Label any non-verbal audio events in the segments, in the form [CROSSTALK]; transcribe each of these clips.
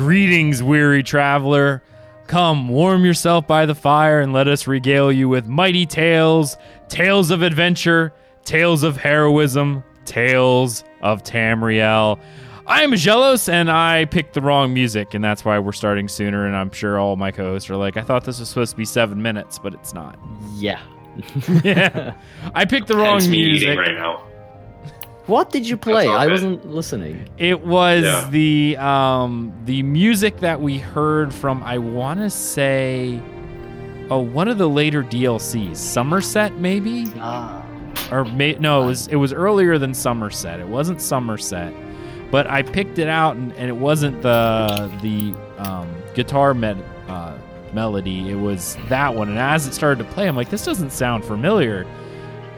Greetings, weary traveler. Come, warm yourself by the fire and let us regale you with mighty tales, tales of adventure, tales of heroism, tales of Tamriel. I am Jealous, and I picked the wrong music, and that's why we're starting sooner. And I'm sure all my co-hosts are like, "I thought this was supposed to be seven minutes, but it's not." Yeah. [LAUGHS] yeah, I picked the wrong music. right now. What did you play? I wasn't listening. It was Yeah. the um the music that we heard from I want to say oh one of the later DLCs, Somerset maybe Ah. or may, no it was it was earlier than Somerset. It wasn't Somerset, but I picked it out and, and it wasn't the the um, guitar med, uh, melody. It was that one. And as it started to play, I'm like this doesn't sound familiar.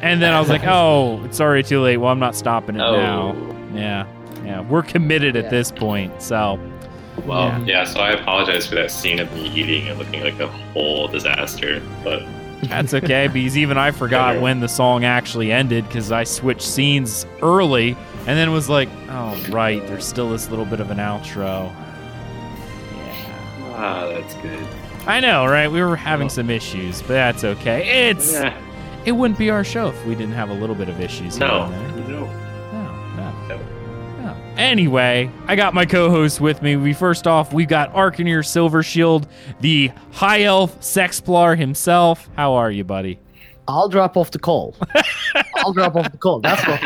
And then I was like, oh, it's already too late. Well, I'm not stopping it Oh. now. Yeah, yeah, we're committed at Yeah. this point. So Well, Yeah. yeah. So I apologize for that scene of me eating and looking like a whole disaster. But that's okay because even I forgot when the song actually ended because I switched scenes early and then was like, oh right, there's still this little bit of an outro. Yeah, ah, that's good. I know, right? We were having some issues, but that's okay. It's Yeah. It wouldn't be our show if we didn't have a little bit of issues. here No. and there. No. No, no. No. no. Anyway, I got my co-host with me. We first off, we got Arcaneer Silver Shield, the high elf sexplar himself. How are you, buddy? I'll drop off the call. [LAUGHS] I'll drop off the call. That's what.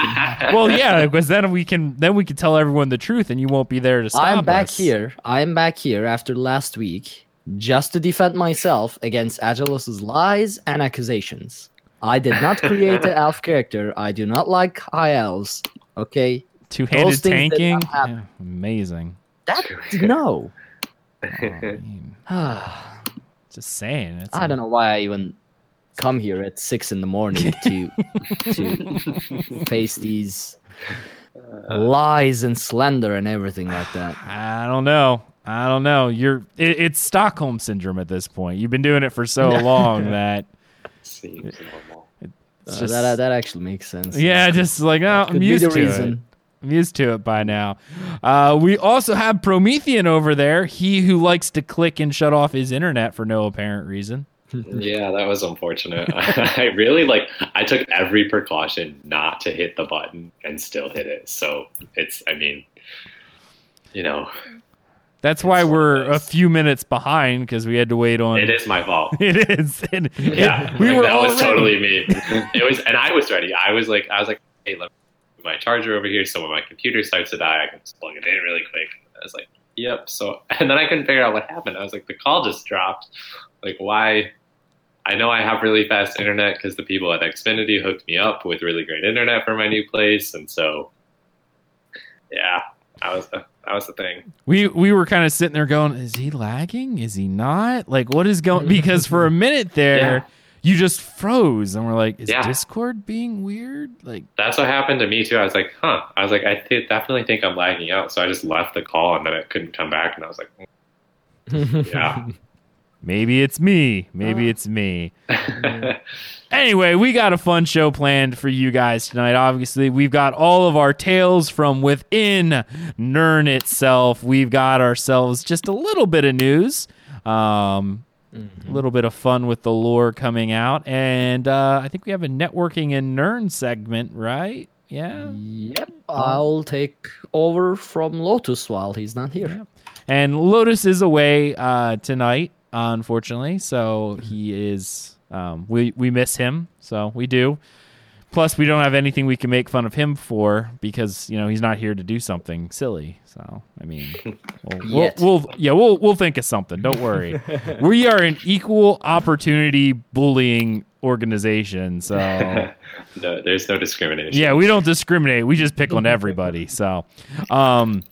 Well, yeah, because then we can then we can tell everyone the truth, and you won't be there to stop us. I'm back us. here. I'm back here after last week just to defend myself against Agilus's lies and accusations. I did not create an [LAUGHS] elf character. I do not like high elves. Okay, Two-handed Those things did tanking, not happen. Yeah, amazing. that no. Oh, [LAUGHS] I mean, I [SIGHS] just saying. It's don't know why I even come here at six in the morning to to [LAUGHS] face these uh, lies and slander and everything like that. I don't know. I don't know. You're it, it's Stockholm syndrome at this point. You've been doing it for so long that Seems normal. it's Uh, just that that actually makes sense. yeah, just like oh, I'm used the to it. I'm used to it by now. Uh, we also have Promethean over there. He who likes to click and shut off his internet for no apparent reason. [LAUGHS] Yeah, that was unfortunate. [LAUGHS] I really like. I took every precaution not to hit the button and still hit it. So it's. I mean, you know, That's why It's we're a few minutes behind because we had to wait on. it is my fault. [LAUGHS] It is. And [LAUGHS] it- Yeah, we like, were that was already- totally me. It was, and I was ready. I was like, I was like, hey, let me move my charger over here. So when my computer starts to die, I can just plug it in really quick. I was like, yep. So, [LAUGHS] and then I couldn't figure out what happened. I was like, the call just dropped. Like, why? I know I have really fast internet because the people at Xfinity hooked me up with really great internet for my new place, and so, yeah, that was the that was the thing. We we were kind of sitting there going, is he lagging? Is he not? Like, what is going? Because for a minute there, Yeah. you just froze, and we're like, is Yeah. Discord being weird? Like, That's what happened to me too. I was like, huh. I was like, I th- definitely think I'm lagging out. So I just left the call and then it couldn't come back. And I was like, [LAUGHS] yeah. Maybe it's me. Maybe it's me. [LAUGHS] Anyway, we got a fun show planned for you guys tonight. Obviously, we've got all of our tales from within Nirn itself. We've got ourselves just a little bit of news, um, a little bit of fun with the lore coming out, and uh, I think we have a networking and Nirn segment, right? Yeah. Yep. I'll take over from Lotus while he's not here. And Lotus is away uh, tonight, unfortunately. So he is. Um, we we miss him. So we do. Plus, we don't have anything we can make fun of him for because you know he's not here to do something silly. So I mean, [LAUGHS] we'll, we'll, we'll yeah we'll we'll think of something. Don't worry. [LAUGHS] we are an equal opportunity bullying organization. So [LAUGHS] no, there's no discrimination. yeah, we don't discriminate. We just pick on everybody. So, um,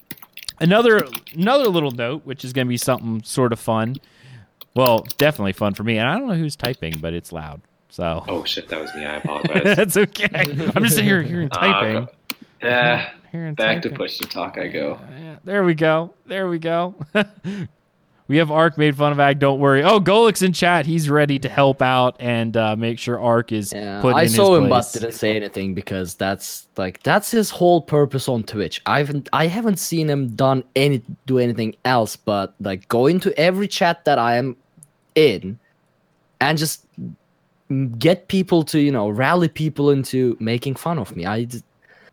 another another little note, which is going to be something sort of fun. Well, definitely fun for me. And I don't know who's typing, but it's loud. So Oh shit, that was me. I [LAUGHS] apologize. that's okay. I'm just here hearing typing. Uh, yeah. Hearing Back to push to talk I go. Yeah, there we go. There we go. [LAUGHS] We have Ark made fun of Ag. Don't worry. Oh, Golik's in chat. He's ready to help out and uh, make sure Ark is Yeah, put I in saw his him, but didn't say anything because that's like that's his whole purpose on Twitch. I haven't I haven't seen him done any do anything else but like go into every chat that I am in, and just get people to you know rally people into making fun of me. I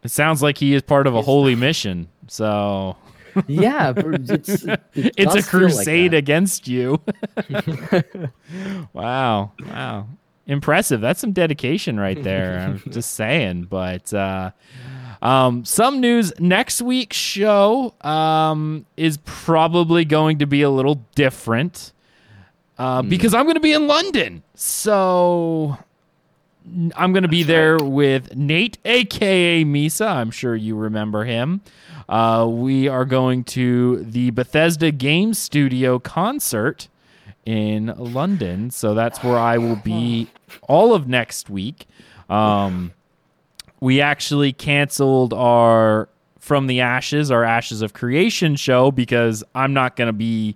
It sounds like he is part of a holy [LAUGHS] mission. So yeah, [LAUGHS] it's it it's a feel like crusade against you. [LAUGHS] wow. Wow. Impressive. That's some dedication right there. I'm just saying. But uh um some news next week's show um is probably going to be a little different. Uh, because I'm going to be in London. So I'm going to be there with Nate, aka Misa. I'm sure you remember him. Uh, we are going to the Bethesda Game Studio concert in London. So that's where I will be all of next week. Um, we actually canceled our From the Ashes, our Ashes of Creation show because I'm not going to be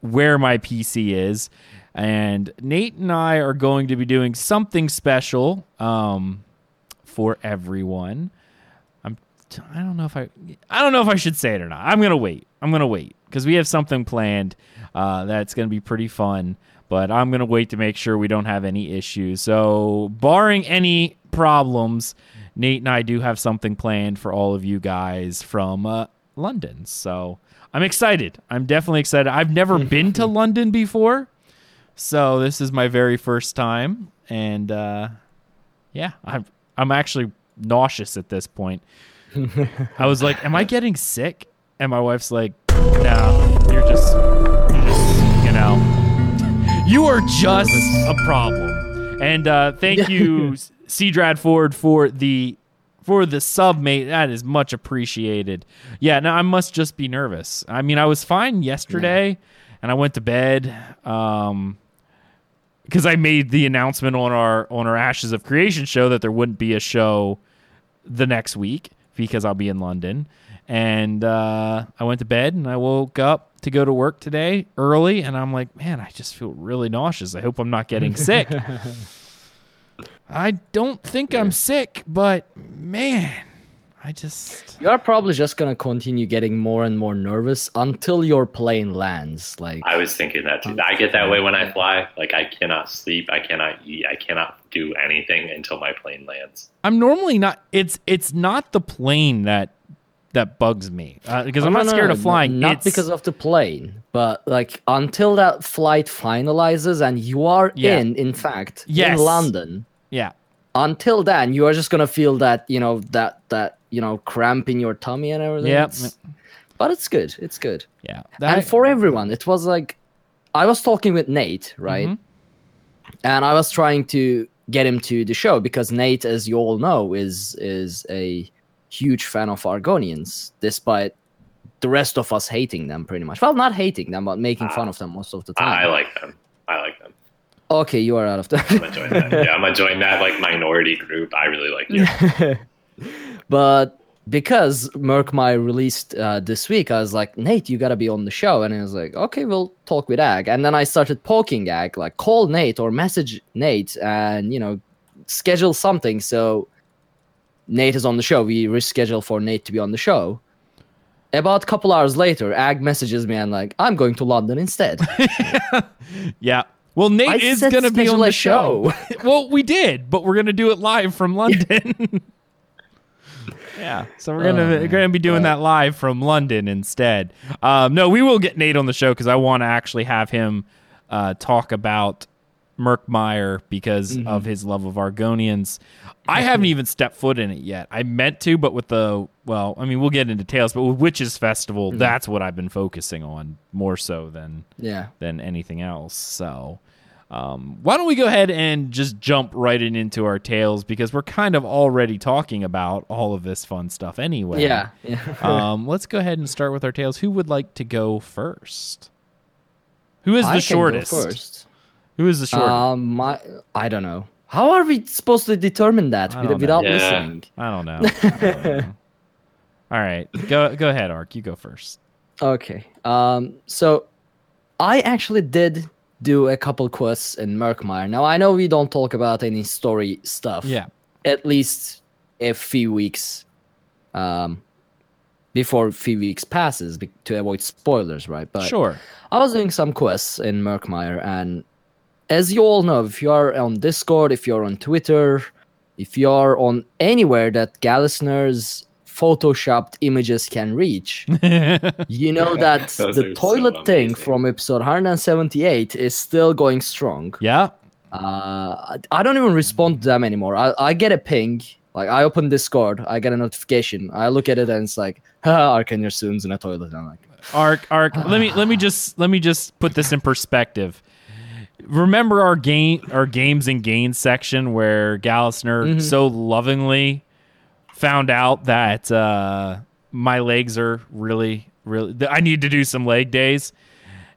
where my PC is. And Nate and I are going to be doing something special um, for everyone. I'm I don't know if I I don't know if I should say it or not. I'm gonna wait. I'm gonna wait because we have something planned uh, that's gonna be pretty fun. But I'm gonna wait to make sure we don't have any issues. So barring any problems, Nate and I do have something planned for all of you guys from uh, London. So I'm excited. I'm definitely excited. I've never [LAUGHS] been to London before, so this is my very first time, and uh, yeah, I'm I'm actually nauseous at this point. I was like, "Am I [LAUGHS] getting sick?" And my wife's like, "No, you're just, you're just, you know, you are just [LAUGHS] a problem." And uh, thank you, C. Dradford, for the for the sub mate. That is much appreciated. Yeah, no, I must just be nervous. I mean, I was fine yesterday, and I went to bed. Um, because I made the announcement on our on our Ashes of Creation show that there wouldn't be a show the next week because I'll be in London. And uh, I went to bed and I woke up to go to work today early, and I'm like, man, I just feel really nauseous. I hope I'm not getting sick. [LAUGHS] I don't think I'm sick, but man, I just You're probably just gonna continue getting more and more nervous until your plane lands. Like I was thinking that too. I get that way when I fly. Like I cannot sleep, I cannot eat, I cannot do anything until my plane lands. I'm normally not. It's it's not the plane that that bugs me uh, because I'm No, not no, scared no, of flying. Not It's- because of the plane, but like until that flight finalizes and you are Yeah. in, in fact, Yes. in London. Yeah. Until then, you are just gonna feel that you know that that you know cramp in your tummy and everything. Yep. It's- But it's good. It's good. Yeah, and for everyone, it was like I was talking with Nate, right? Mhm. And I was trying to get him to the show because Nate, as you all know, is is a huge fan of Argonians, despite the rest of us hating them pretty much. Well, not hating them, but making fun of them most of the time. I like them. I like them. Okay, you are out of I'm gonna join that. Yeah, I'm gonna join that like minority group. I really like you. [LAUGHS] but because Murkmire released uh, this week, I was like, Nate, you gotta be on the show. And he was like, okay, we'll talk with Ag. And then I started poking Ag, like, call Nate or message Nate and, you know, schedule something. So Nate is on the show. We reschedule for Nate to be on the show. About a couple hours later, Ag messages me and, like, I'm going to London instead. [LAUGHS] yeah. Well, Nate I is going to be on the show. [LAUGHS] well, we did, but we're going to do it live from London. [LAUGHS] yeah. So we're gonna Oh, we're gonna be doing Well. that live from London instead. Um, no, we will get Nate on the show because I want to actually have him uh, talk about Murkmire because Mm-hmm. of his love of Argonians. I haven't even stepped foot in it yet. I meant to, but with the well, I mean, we'll get into details. But with Witches Festival, Mm-hmm. that's what I've been focusing on more so than yeah. than anything else. So, um, why don't we go ahead and just jump right in into our tales because we're kind of already talking about all of this fun stuff anyway. Yeah. yeah. [LAUGHS] um, let's go ahead and start with our tales. Who would like to go first? Who is the I go shortest? first. Who is the shortest? Um, my, I don't know. How are we supposed to determine that I know. without Yeah. listening? I don't know. [LAUGHS] I don't know. all right, go go ahead, Ark. You go first. Okay. Um. So, I actually did do a couple quests in Murkmire. Now I know we don't talk about any story stuff. Yeah. At least a few weeks um before a few weeks passes be- to avoid spoilers, right? But sure. I was doing some quests in Murkmire, and as you all know, if you are on Discord, if you're on Twitter, if you're on anywhere that Gallisner's photoshopped images can reach, [LAUGHS] you know [LAUGHS] that the are so toilet thing from episode 178 is still going strong. yeah. Uh, I- I don't even respond to them anymore. I, I get a ping, like I open Discord, I get a notification, I look at it, and it's like, "Ha, Arcane, you're soon's in a toilet." I'm like, Arc, arc. let me [SIGHS] let me just let me just put this in perspective. Remember our game, our games and gains section where Gallisner Mhm. so lovingly found out that uh, my legs are really, really. I need to do some leg days,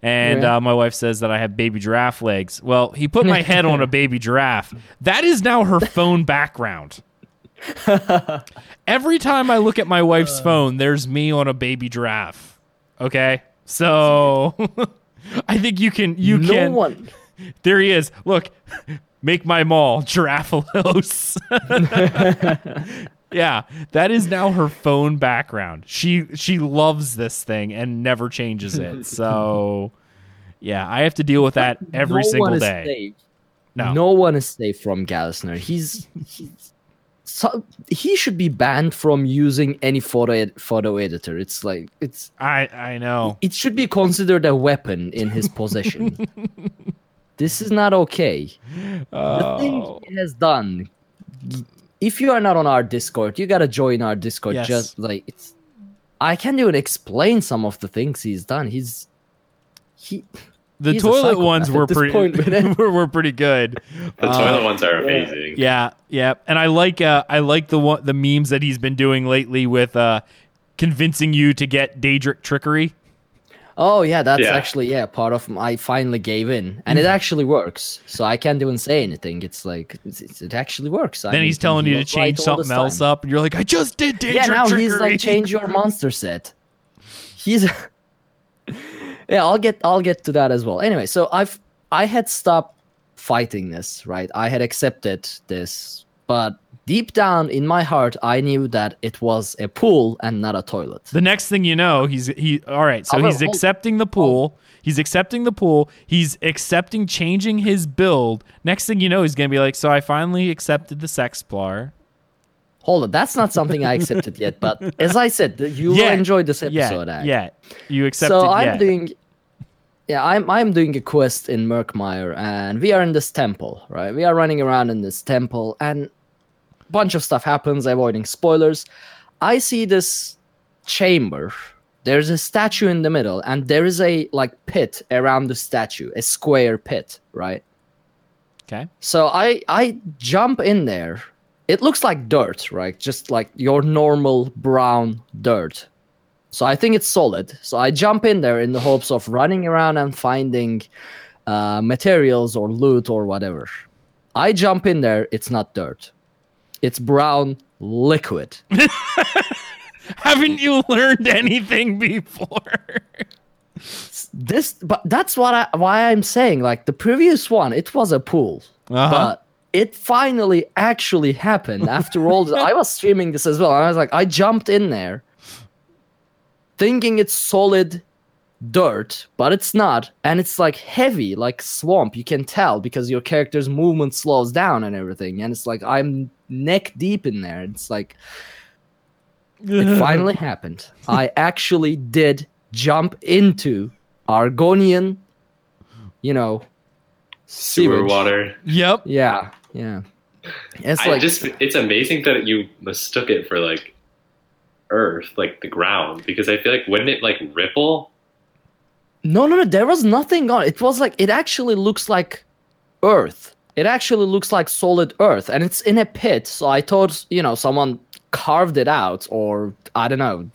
and Yeah. uh, my wife says that I have baby giraffe legs. Well, he put my head on a [LAUGHS] baby giraffe. That is now her phone background. Every time I look at my wife's phone, there's me on a baby giraffe. Okay, so [LAUGHS] I think you can. You no can. one. There he is. Look, [LAUGHS] make my mall [LAUGHS] giraffalos. [LAUGHS] yeah, that is now her phone background. She she loves this thing and never changes it. So yeah, I have to deal with that every no single day. Safe. No. no one is safe from Gallisner. He's, he's so, he should be banned from using any photo ed- photo editor. It's like it's I I know. it should be considered a weapon in his possession. This is not okay. The thing Oh. he has done. If you are not on our Discord, you gotta join our Discord. Yes. Just like it's, I can't even explain some of the things he's done. He's he. The He's toilet ones were pretty point, were, [LAUGHS] were pretty good. The Uh, toilet ones are amazing. Yeah, yeah, and I like uh, I like the one the memes that he's been doing lately with uh, convincing you to get Daedric trickery. Oh yeah, that's Yeah. actually yeah part of. I finally gave in, and it hmm. actually works. So I can't even say anything. It's like it's, it's- it actually works. then he's telling you to change something else up, and you're like, I just did Daedric Yeah, now trickery. he's like change your monster set. He's [LAUGHS] yeah. I'll get I'll get to that as well. Anyway, so I've I had stopped fighting this. Right, I had accepted this, but deep down in my heart, I knew that it was a pool and not a toilet. The next thing you know, he's he. All right, so he's accepting the pool. He's accepting the pool. He's accepting changing his build. Next thing you know, he's gonna be like, so I finally accepted the sexplar. Hold on, that's not something I accepted yet. But as I said, you Yeah, will enjoy this episode. Ag. yeah. You accepted. so I'm yeah. doing, yeah, I'm I'm doing a quest in Murkmire, and we are in this temple, right? We are running around in this temple, and bunch of stuff happens. Avoiding spoilers, I see this chamber. There's a statue in the middle, and there is a like pit around the statue, a square pit, right? Okay. So I I jump in there. It looks like dirt, right? Just like your normal brown dirt. So I think it's solid. So I jump in there in the hopes of running around and finding uh, materials or loot or whatever. I jump in there. It's not dirt. It's brown liquid. [LAUGHS] Haven't you learned anything before? This, but that's what I why I'm saying. Like the previous one, it was a pool. Uh-huh. but it finally actually happened after all i was streaming this as well i was like i jumped in there thinking it's solid dirt but it's not and it's like heavy like swamp you can tell because your character's movement slows down and everything and it's like i'm neck deep in there it's like [LAUGHS] it finally happened i actually did jump into argonian you know Sewer sewage. water. Yep. Yeah, yeah. It's I like just it's amazing that you mistook it for like earth, like the ground, because I feel like wouldn't it like ripple? no, no, no. There was nothing on it. It was like it actually looks like earth. It actually looks like solid earth, and it's in a pit. So I thought, you know, someone carved it out, or I don't know.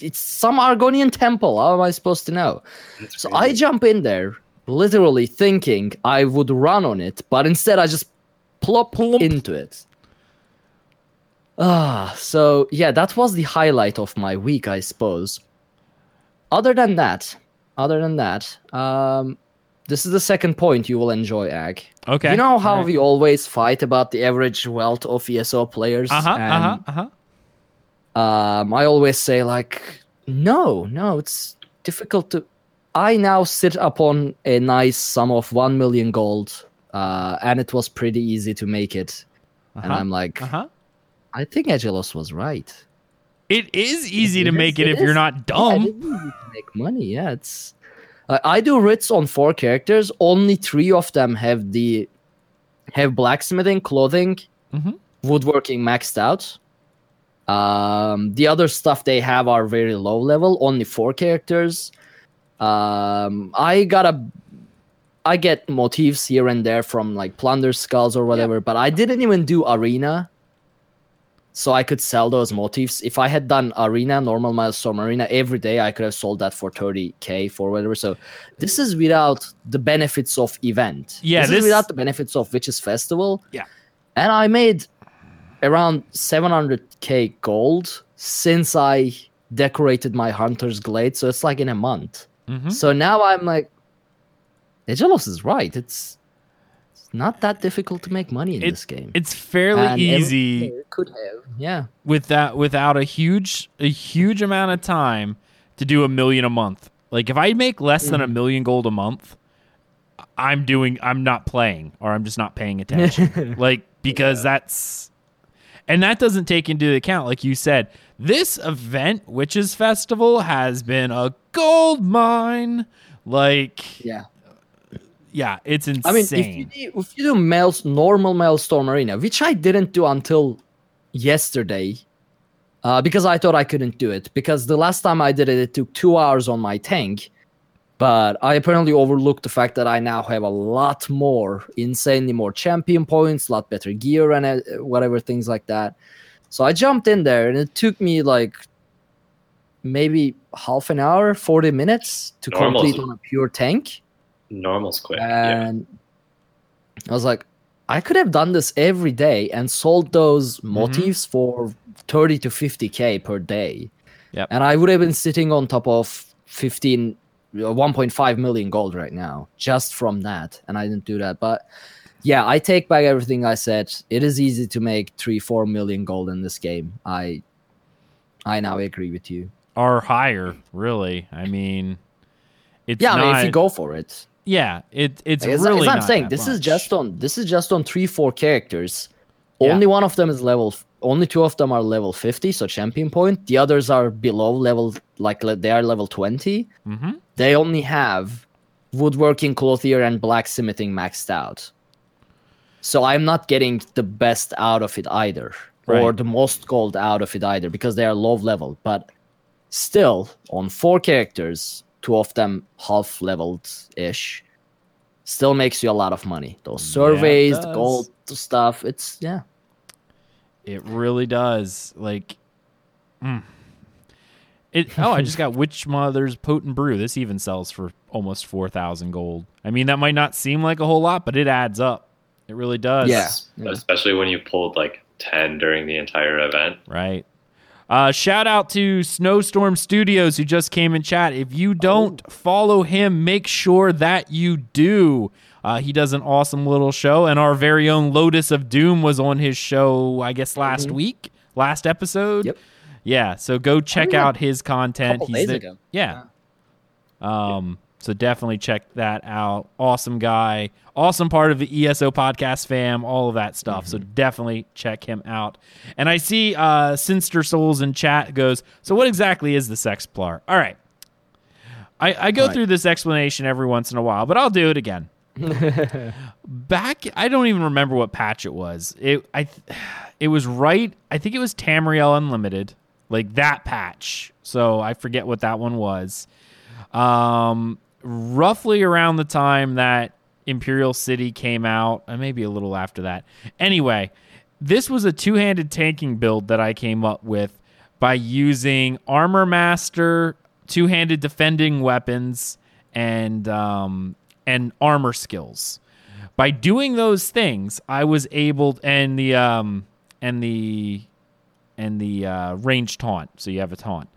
It's some Argonian temple. How am I supposed to know? That's So crazy. I jump in there, literally thinking I would run on it, but instead I just plop Plump. into it. Ah, so yeah, that was the highlight of my week, I suppose. Other than that, other than that, um, this is the second point you will enjoy, Ag. Okay. You know how Alright. we always fight about the average wealth of ESO players? Uh huh. and, Uh huh. Uh huh. um, I always say like, no, no, it's difficult to. I now sit upon a nice sum of one million gold, uh, and it was pretty easy to make it. And Uh I'm like, huh. I think Agelos was right. It is easy It to is, make it it if you're not dumb. is to make money. Yeah, it's. Uh, I do writs on four characters. Only three of them have the have blacksmithing, clothing, Mhm. woodworking maxed out. Um, the other stuff they have are very low level. Only four characters. Um, I got a. I get motifs here and there from like plunder skulls or whatever, but I didn't even do arena so I could sell those motifs. If I had done arena, normal milestone arena every day, I could have sold that for 30k for whatever. So this is without the benefits of event. Yeah, this, this- is without the benefits of Witches Festival. Yeah. and I made around 700k gold since I decorated my hunter's glade. So it's like in a month. Mhm. So now I'm like, Agelos is right. It's not that difficult to make money in It- this game. It's fairly And easy could have, yeah. with that without a huge a huge amount of time to do a million a month. Like if I make less than a Mhm. million gold a month, I'm doing I'm not playing or I'm just not paying attention. [LAUGHS] like because that's and that doesn't take into account like you said this event witches festival has been a gold mine like Yeah. Yeah it's insane I mean, if you, do, if you do Mael's, normal Maelstrom Arena, which I didn't do until yesterday, uh, because I thought I couldn't do it, because the last time I did it, it took two hours on my tank. But I apparently overlooked the fact that I now have a lot more, insanely more champion points, a lot better gear, and uh, whatever things like that. So I jumped in there, and it took me like maybe half an hour, 40 minutes to Normal. complete on a pure tank. Normal's quick. yeah. And I was like, I could have done this every day and sold those Mm-hmm. motifs for 30 to 50k per day. Yep. And I would have been sitting on top of 15 uh, 1.5 million gold right now just from that and I didn't do that. But yeah, I take back everything I said. It is easy to make 3 4 million gold in this game. I I now agree with you. are higher really i mean it's Yeah, I mean if you go for it. Yeah it, it's really as I'm saying, this is just on this is just on three four characters. Yeah. Only one of them is level. Only two of them are level fifty, so champion point. The others are below level, like they are level twenty. Mhm. They only have woodworking, clothier, and blacksmithing maxed out. So I'm not getting the best out of it either, or the most gold out of it either, because they are low level. But still, on four characters, two of them half leveled ish, still makes you a lot of money. Those Yeah, surveys, the gold stuff, it's yeah. It really does. Like, mm. it. Oh, I just [LAUGHS] got Witch Mother's Potent Brew. This even sells for almost four thousand gold. I mean, that might not seem like a whole lot, but it adds up. It really does. Yeah. Es- Especially when you pulled like 10 during the entire event. Right. Uh, shout out to Snowstorm Studios who just came in chat. If you don't follow him, make sure that you do. Uh, he does an awesome little show, and our very own Lotus of Doom was on his show, I guess, last week, last episode. Yep. Yeah, so go check yeah. out his content. Days the- ago. Yeah. Um, so definitely check that out. Awesome guy, awesome part of the ESO podcast fam, all of that stuff. So definitely check him out. And I see uh Sinister Souls in chat goes, so what exactly is the Sexplar? All right. I, I go right. through this explanation every once in a while, but I'll do it again. [LAUGHS] Back, I don't even remember what patch it was. It I, it was right. I think it was Tamriel Unlimited, like that patch. So I forget what that one was. Um, roughly around the time that Imperial City came out, and maybe a little after that. Anyway, this was a two-handed tanking build that I came up with by using Armor Master, two-handed defending weapons, and um, and armor skills. By doing those things, I was able and the um and the and the uh, range taunt. So you have a taunt.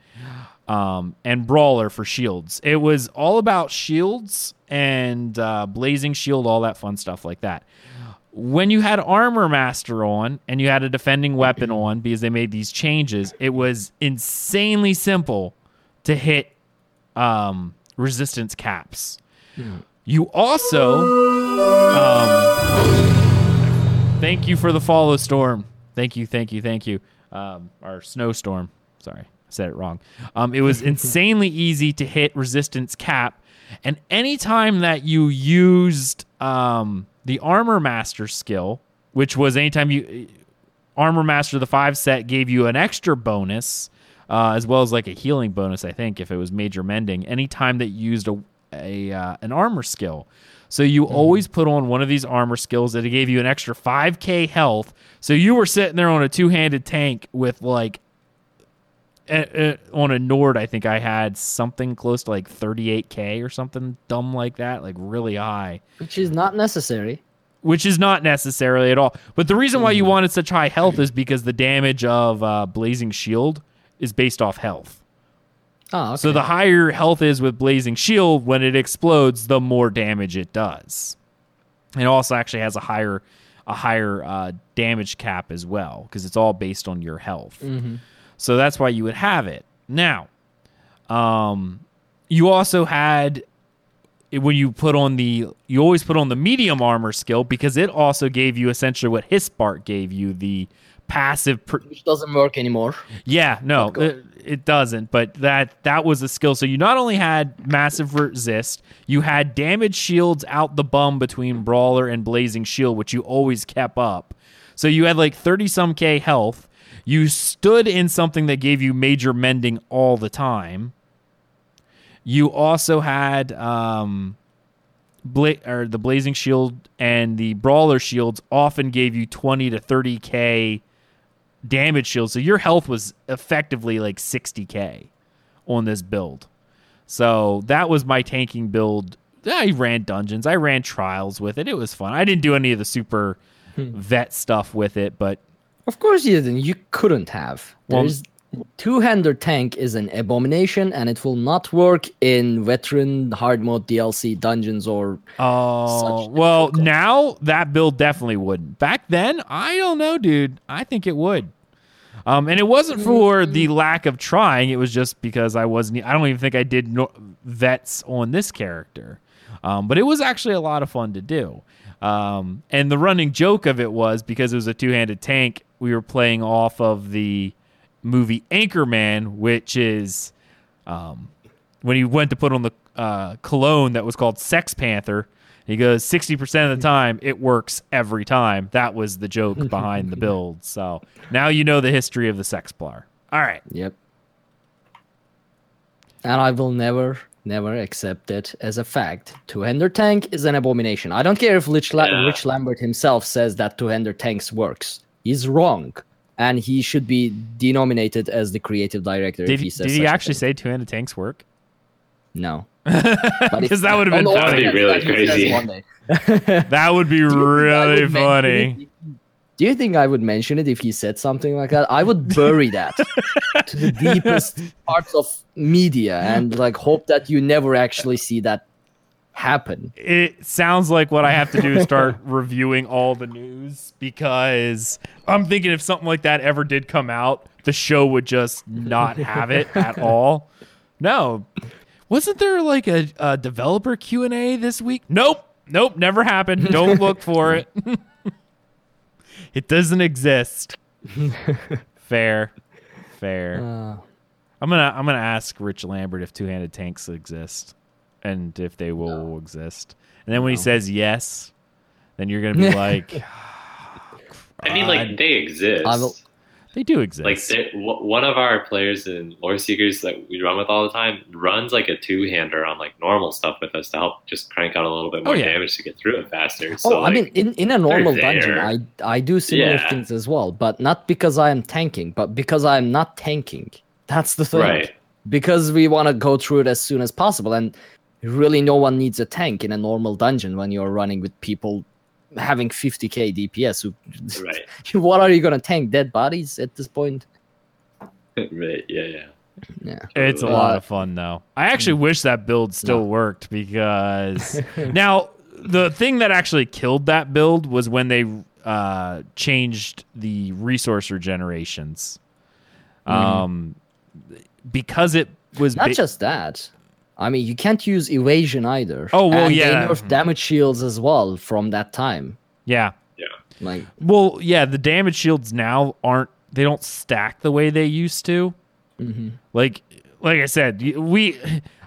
Um, and Brawler for shields. It was all about shields and uh, Blazing Shield, all that fun stuff like that. When you had Armor Master on and you had a defending weapon on because they made these changes, it was insanely simple to hit um, resistance caps. You also, um, thank you for the follow storm. Thank you, thank you, thank you. Um, our snowstorm. Sorry, I said it wrong. Um, it was [LAUGHS] insanely easy to hit resistance cap, and anytime that you used um, the armor master skill, which was anytime you armor master the five set gave you an extra bonus uh, as well as like a healing bonus i think if it was major mending anytime that you used a, a uh, an armor skill. So you always put on one of these armor skills that it gave you an extra 5k health. So you were sitting there on a two-handed tank with like Eh, eh, on a nord i think i had something close to like 38k or something dumb like that like really high Which is not necessary. which is not necessarily at all. But the reason why you mm. wanted such high health is because the damage of uh, Blazing Shield is based off health. Oh, okay. So the higher health is with Blazing Shield, when it explodes, the more damage it does. It also actually has a higher a higher uh, damage cap as well because it's all based on your health. Mm-hmm. So that's why you would have it. Now, um, you also had when you put on the you always put on the medium armor skill because it also gave you essentially what Hist Bark gave you the passive pr- which doesn't work anymore. yeah, no, it, it doesn't. But that that was a skill. So you not only had massive resist, you had damage shields out the bum between brawler and blazing shield, which you always kept up. So you had like thirty some k health. You stood in something that gave you major mending all the time. You also had um, bla- or the blazing shield and the brawler shields often gave you twenty to thirty k damage shield. So your health was effectively like 60k on this build. So that was my tanking build. I ran dungeons. I ran trials with it. It was fun. I didn't do any of the super vet stuff with it, but Of course you didn't. You couldn't have. Well- There's two-hander tank is an abomination, and it will not work in veteran hard mode DLC dungeons or. oh well. difficult. Now that build definitely wouldn't. Back then, I don't know, dude. I think it would. Um, and it wasn't for the lack of trying. It was just because I wasn't. I don't even think I did no, vets on this character. Um, but it was actually a lot of fun to do. Um, and the running joke of it was because it was a two-handed tank. We were playing off of the movie Anchorman, which is um, when he went to put on the uh, cologne that was called Sex Panther. He goes sixty percent of the time it works every time. That was the joke [LAUGHS] behind the build. So now you know the history of the Sex Sexplar. All right. Yep. And I will never, never accept it as a fact. Two-hander tank is an abomination. I don't care if Rich, La- Yeah. Rich Lambert himself says that two-hander tanks works. He's wrong, and he should be denominated as the creative director. Did if he, he, says did he actually say two-handed tanks work? no? [LAUGHS] Because that would have been no, That'd be really that he says crazy. [LAUGHS] That would be Do you think I really would funny. Do you think I would mention it if he said something like that? I would bury that to the [LAUGHS] deepest parts of media and like hope that you never actually see that happen. it sounds like what I have to do is start [LAUGHS] reviewing all the news because I'm thinking if something like that ever did come out, the show would just not have it at [LAUGHS] all. No, wasn't there like a, a developer Q and A this week? Nope, nope, never happened. Don't [LAUGHS] look for it. it doesn't exist. fair, fair. Uh, I'm gonna I'm gonna ask Rich Lambert if two-handed tanks exist and if they will exist. And then when he says yes, then you're gonna be [LAUGHS] like, I mean, like they exist. I will- they do exist. Like w- one of our players in Lore Seekers that we run with all the time runs like a two-hander on like normal stuff with us to help just crank out a little bit oh, more Oh, yeah. damage to get through it faster. Oh, so oh, like, I mean, in, in a normal dungeon. I I do similar Yeah. things as well, but not because I am tanking, but because I am not tanking. That's the thing. right. Because we want to go through it as soon as possible, and really, no one needs a tank in a normal dungeon when you're running with people having 50k DPS. Who, Right. [LAUGHS] what are you gonna tank? Dead bodies at this point? [LAUGHS] right. Yeah, yeah. Yeah. It's a Uh, lot of fun though. I actually wish that build still No. worked because [LAUGHS] now the thing that actually killed that build was when they uh, changed the resource regenerations. Um, because it was Not ba- just that. I mean, you can't use evasion either. Oh, well, And yeah. They nerfed damage shields as well from that time. yeah. Yeah. Like, Well, yeah, the damage shields now aren't they don't stack the way they used to. mhm. Like like I said, we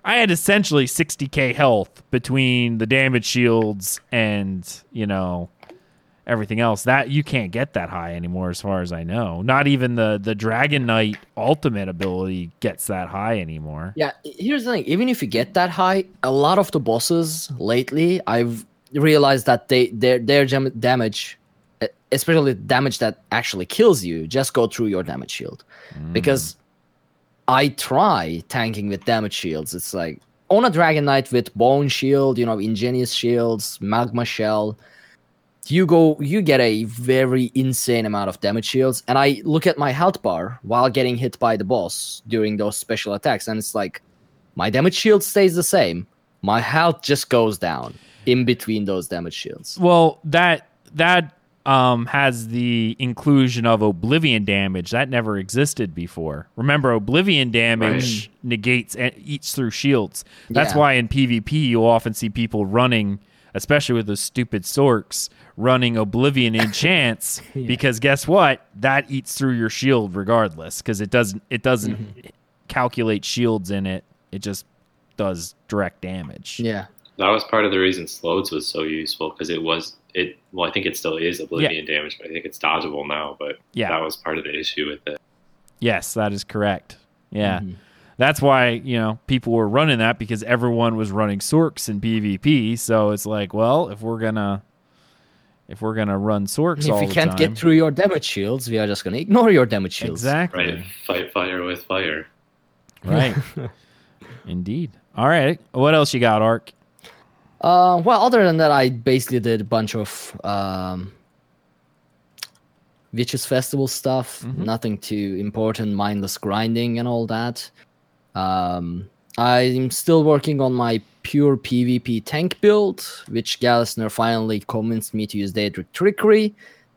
I had essentially 60k health between the damage shields and, you know, everything else. That you can't get that high anymore as far as I know. Not even the the Dragon Knight ultimate ability gets that high anymore. yeah. Here's the thing: even if you get that high, a lot of the bosses lately, I've realized that they their their gem- damage, especially damage that actually kills you, just go through your damage shield. Mm. Because I try tanking with damage shields. It's like on a Dragon Knight with Bone Shield, you know, Igneous Shields, Magma Shell. You go, you get a very insane amount of damage shields, and I look at my health bar while getting hit by the boss during those special attacks, and it's like my damage shield stays the same. My health just goes down in between those damage shields. Well, that that um has the inclusion of oblivion damage that never existed before. Remember, oblivion damage negates and eats through shields. That's Yeah. why in PvP you'll often see people running, especially with those stupid sorks, running oblivion enchants [LAUGHS] because guess what? That eats through your shield regardless because it doesn't it doesn't Mm-hmm. calculate shields in it. It just does direct damage. Yeah, That was part of the reason Sload's was so useful because it was it. Well, I think it still is oblivion damage, but I think it's dodgeable now. But Yeah. that was part of the issue with it. Yes, that is correct. Yeah. Mhm. That's why, you know, people were running that because everyone was running Sorks in PvP. So it's like, well, if we're gonna if we're gonna run Sorks all if you the can't time, get through your damage shields, we are just gonna ignore your damage shields. exactly. Right, fight fire with fire. [LAUGHS] Right. Indeed. All right. What else you got, Ark? Uh, well, other than that, I basically did a bunch of um, Witches Festival stuff. Mhm. Nothing too important, mindless grinding and all that. Um, I'm still working on my pure PvP tank build, which Galisner finally convinced me to use Daedric Trickery,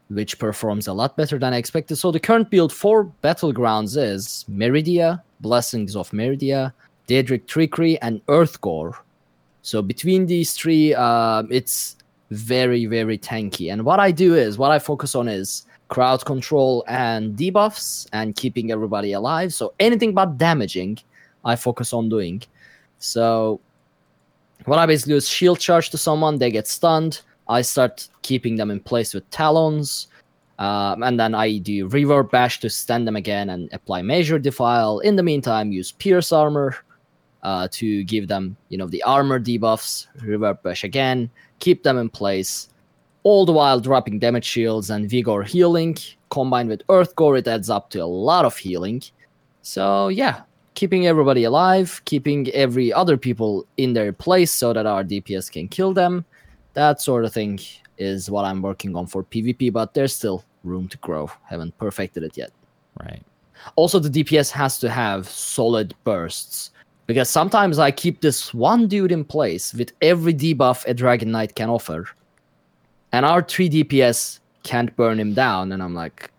which performs a lot better than I expected. So the current build for Battlegrounds is Meridia, Blessings of Meridia, Daedric Trickery, and Earthgore. So between these three, um, it's very, very tanky. And what I do is, what I focus on is crowd control and debuffs and keeping everybody alive. So anything but damaging, I focus on doing. So what I basically do is shield charge to someone, they get stunned. I start keeping them in place with talons. Um, and then I do reverb bash to stun them again and apply major defile. In the meantime, use pierce armor uh, to give them, you know, the armor debuffs, reverb bash again, keep them in place, all the while dropping damage shields and vigor healing. Combined with Earthgore, it adds up to a lot of healing. So yeah, keeping everybody alive, keeping every other people in their place so that our DPS can kill them. That sort of thing is what I'm working on for PvP, but there's still room to grow. Haven't perfected it yet. Right. Also, the DPS has to have solid bursts. Because sometimes I keep this one dude in place with every debuff a Dragon Knight can offer. And our 3 DPS can't burn him down. And I'm like,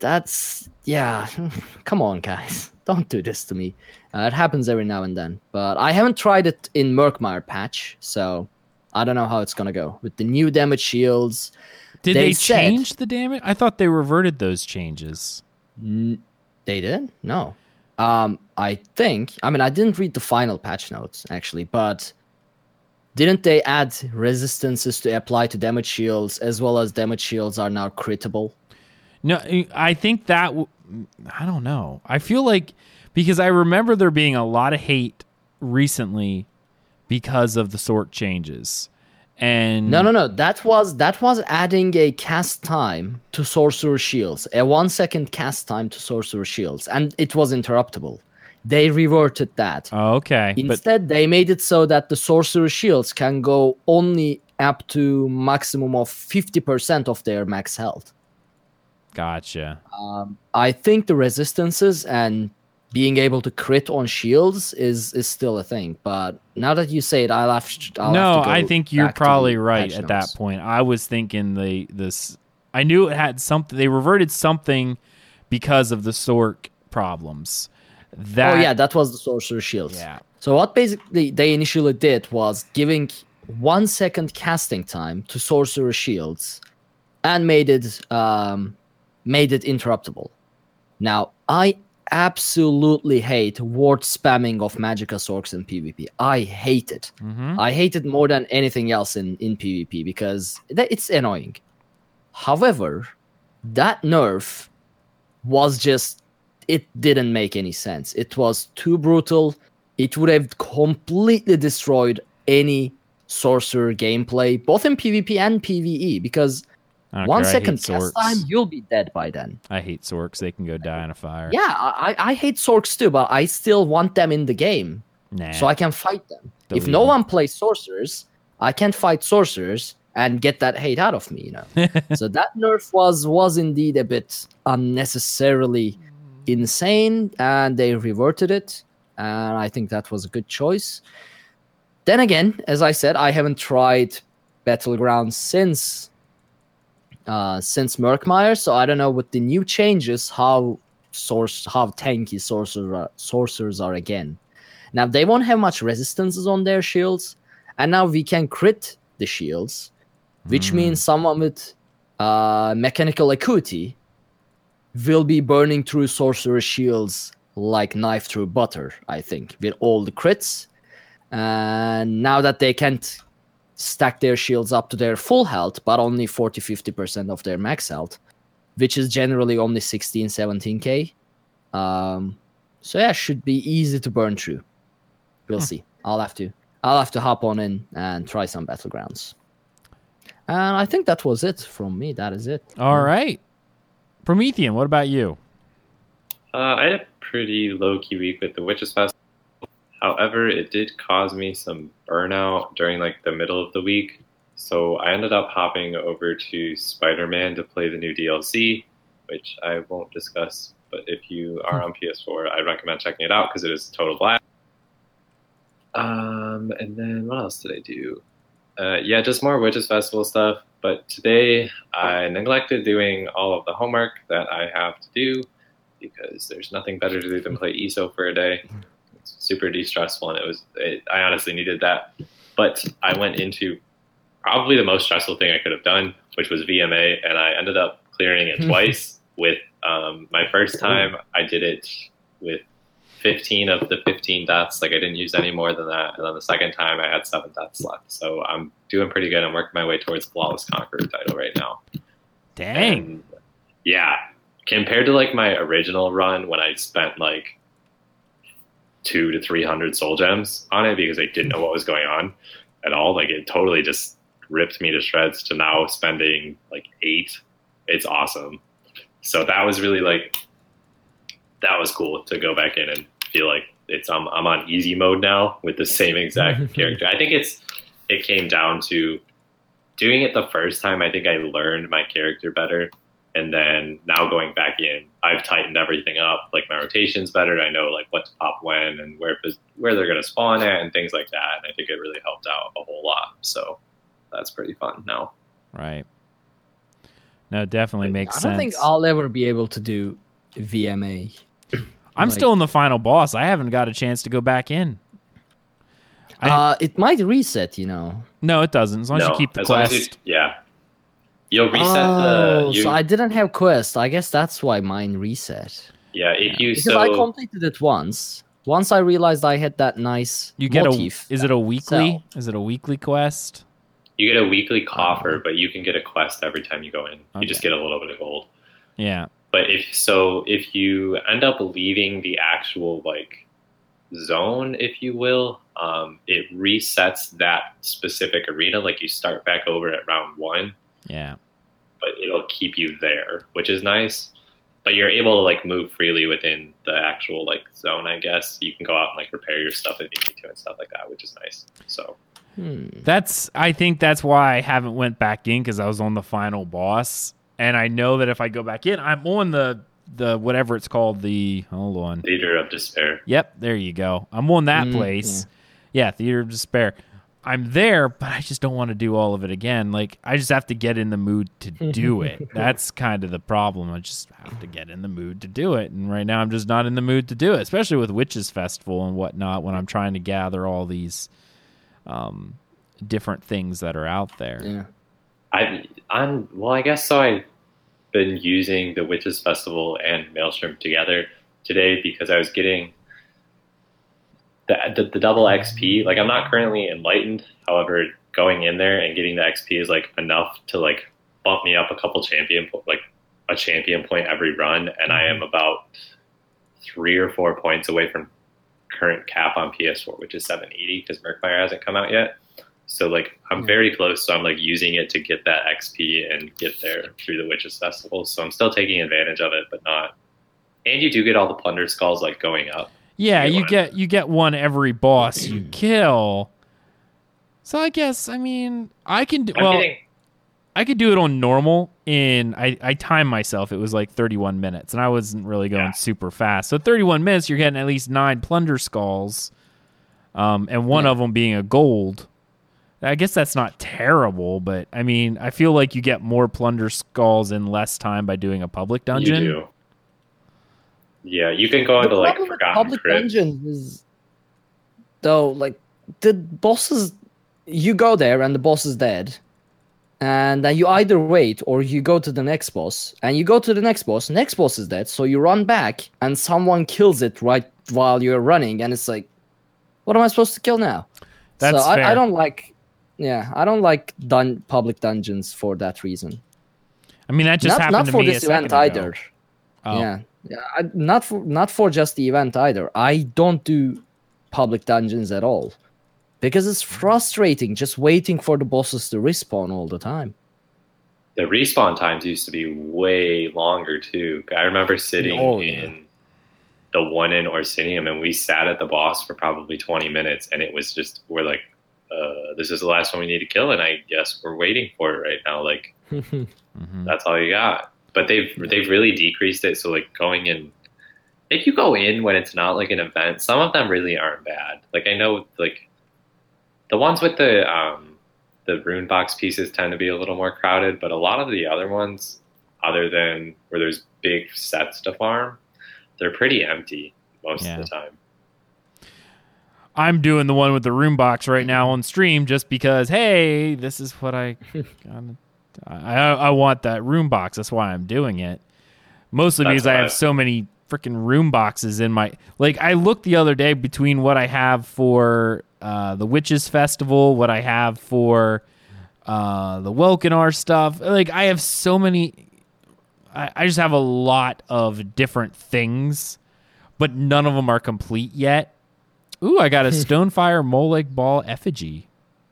that's, yeah, [LAUGHS] come on, guys. [LAUGHS] Don't do this to me. Uh, it happens every now and then. But I haven't tried it in Murkmire patch. So I don't know how it's going to go. With the new damage shields, Did They they, said- change the damage? I thought they reverted those changes. N- they did? No. Um, I think. I mean, I didn't read the final patch notes actually, but didn't they add resistances to apply to damage shields as well as damage shields are now critable? No, I think that w- I don't know. I feel like because I remember there being a lot of hate recently because of the sort changes. And No, no, no. That was that was adding a cast time to sorcerer shields, a one second cast time to sorcerer shields, and it was interruptible. They reverted that. Oh, okay. But Instead, they made it so that the sorcerer shields can go only up to maximum of 50% of their max health. Gotcha. Um, I think the resistances and being able to crit on shields is is still a thing. But now that you say it, I'll have to. I'll no, have to I think you're probably right at that point. I was thinking they this. I knew it had something. They reverted something because of the Sork problems. That oh yeah, that was the sorcerer shields. yeah. So what basically they initially did was giving one second casting time to sorcerer shields, and made it um, made it interruptible. Now I absolutely hate ward spamming of Magicka Sorks in PvP. I hate it. hmm I hate it more than anything else in, in PvP because th- it's annoying. However, that nerf was just, it didn't make any sense. It was too brutal. It would have completely destroyed any sorcerer gameplay, both in PvP and PvE, because one care, second time, you'll be dead by then. I hate Sorks. They can go die in a fire. Yeah, I, I hate Sorks too, but I still want them in the game Nah. so I can fight them. if no them. one plays sorcerers, I can't fight sorcerers and get that hate out of me, you know. [LAUGHS] so that nerf was was indeed a bit unnecessarily insane, and they reverted it, and I think that was a good choice. Then again, as I said, I haven't tried Battlegrounds since uh, since Murkmire, so I don't know with the new changes how source how tanky sorcerer are, sorcerers are again. Now they won't have much resistances on their shields, and now we can crit the shields, which Mm. means someone with uh, mechanical acuity will be burning through sorcerer shields like knife through butter. I think with all the crits, and now that they can't stack their shields up to their full health, but only 40 50% of their max health, which is generally only 16 17k. Um, so yeah, should be easy to burn through. We'll Hmm. see. I'll have to I'll have to hop on in and try some battlegrounds. And I think that was it from me. That is it. All right. Promethean, what about you? Uh, I had a pretty low key week with the Witches Festival. However, it did cause me some burnout during like the middle of the week. So I ended up hopping over to Spider Man to play the new DLC, which I won't discuss. But if you are on PS4, I recommend checking it out because it is total blast. Um, and then what else did I do? Uh, yeah, just more Witches Festival stuff. But today I neglected doing all of the homework that I have to do because there's nothing better to do than play ESO for a day. Super de-stressful, and it was. It, I honestly needed that, but I went into probably the most stressful thing I could have done, which was VMA, and I ended up clearing it [LAUGHS] twice. With um, my first time, I did it with 15 of the 15 deaths. Like I didn't use any more than that, and then the second time, I had seven deaths left. So I'm doing pretty good. I'm working my way towards flawless conqueror title right now. Dang. And, yeah, compared to like my original run when I spent like two to three hundred soul gems on it because I didn't know what was going on at all. Like it totally just ripped me to shreds. To now spending like eight, it's awesome. So that was really like that was cool to go back in and feel like it's I'm I'm on easy mode now with the same exact [LAUGHS] character. I think it's it came down to doing it the first time. I think I learned my character better, and then now going back in, I've tightened everything up. Like my rotation's better. I know like what to pop when and where where they're gonna spawn at and things like that. And I think it really helped out a whole lot. So that's pretty fun now. Right. No, it definitely makes I don't think I'll ever be able to do VMA. [CLEARS THROAT] I'm like- still in the final boss. I haven't got a chance to go back in. I- uh, it might reset, you know. No, it doesn't. As long as you keep the as quest. you- yeah. You'll reset oh, the you, so I didn't have quest. I guess that's why mine reset. yeah if you Because so I completed it once. Once I realized I had that nice You get motif. a. Is it a weekly? sell. Is it a weekly quest? you get a weekly coffer, but you can get a quest every time you go in. You just get a little bit of gold. Yeah. But if so, if you end up leaving the actual like zone, if you will, um, it resets that specific arena. Like you start back over at round one, Yeah. but it'll keep you there, which is nice. But you're able to like move freely within the actual like zone. I guess you can go out and like repair your stuff if you need to and stuff like that, which is nice. So Hmm. That's. I think that's why I haven't went back in because I was on the final boss. and I know that if I go back in, I'm on the the whatever it's called. The hold on. Theater of Despair. Yep, there you go. I'm on that Mm, place. Yeah. Theater of Despair. I'm there, but I just don't want to do all of it again. Like I just have to get in the mood to do it. [LAUGHS] That's kind of the problem. I just have to get in the mood to do it. And right now I'm just not in the mood to do it, especially with Witches Festival and whatnot when I'm trying to gather all these um different things that are out there. Yeah. I I'm well, I guess so. I've been using the Witches Festival and Maelstrom together today because I was getting the, the the double mm-hmm. XP. Like I'm not currently enlightened, however, going in there and getting the XP is like enough to like bump me up a couple champion like a champion point every run, and I am mm-hmm. about three or four points away from current cap on PS4, which is 780 because Murkmire hasn't come out yet. So like I'm very close, so I'm like using it to get that XP and get there through the Witches Festival. So I'm still taking advantage of it, but not. And you do get all the plunder skulls like going up. Yeah, You get you get one every boss you [CLEARS THROAT] kill. So I guess I mean I can do well. I could do it on normal in I I timed myself. It was like 31 minutes, and I wasn't really going Yeah. super fast. So 31 minutes, you're getting at least nine plunder skulls, um, and one Yeah. of them being a gold. I guess that's not terrible, but I mean, I feel like you get more plunder skulls in less time by doing a public dungeon. You do. Yeah, you can go into like forgotten public crypt. dungeons is though like the bosses you go there and the boss is dead and then you either wait or you go to the next boss and you go to the next boss next boss is dead so you run back and someone kills it right while you're running and it's like what am i supposed to kill now That's so I, fair. I don't like yeah i don't like dun- public dungeons for that reason I mean, that just not, happened not to for me a this second event ago. either Oh. yeah, yeah. I, not for not for just the event either. I don't do public dungeons at all because it's frustrating just waiting for the bosses to respawn all the time. The respawn times used to be way longer too. I remember sitting Oh, yeah. in the one in Orsinium and we sat at the boss for probably 20 minutes and it was just we're like uh, this is the last one we need to kill and I guess we're waiting for it right now like [LAUGHS] Mhm. that's all you got. But they've they've really decreased it. So like going in, if you go in when it's not like an event, some of them really aren't bad. Like I know like the ones with the um, the rune box pieces tend to be a little more crowded, but a lot of the other ones, other than where there's big sets to farm, they're pretty empty most Yeah. of the time. I'm doing the one with the rune box right now on stream just because, hey, this is what I [LAUGHS] gotta, I, I I want that rune box. That's why I'm doing it. Mostly That's because I what I- have so many freaking rune boxes in my like. I looked the other day between what I have for uh, the Witches Festival, what I have for uh, the Welkynar stuff. Like I have so many. I, I just have a lot of different things, but none of them are complete yet. Ooh, I got a [LAUGHS] Stonefire Molag Bal effigy.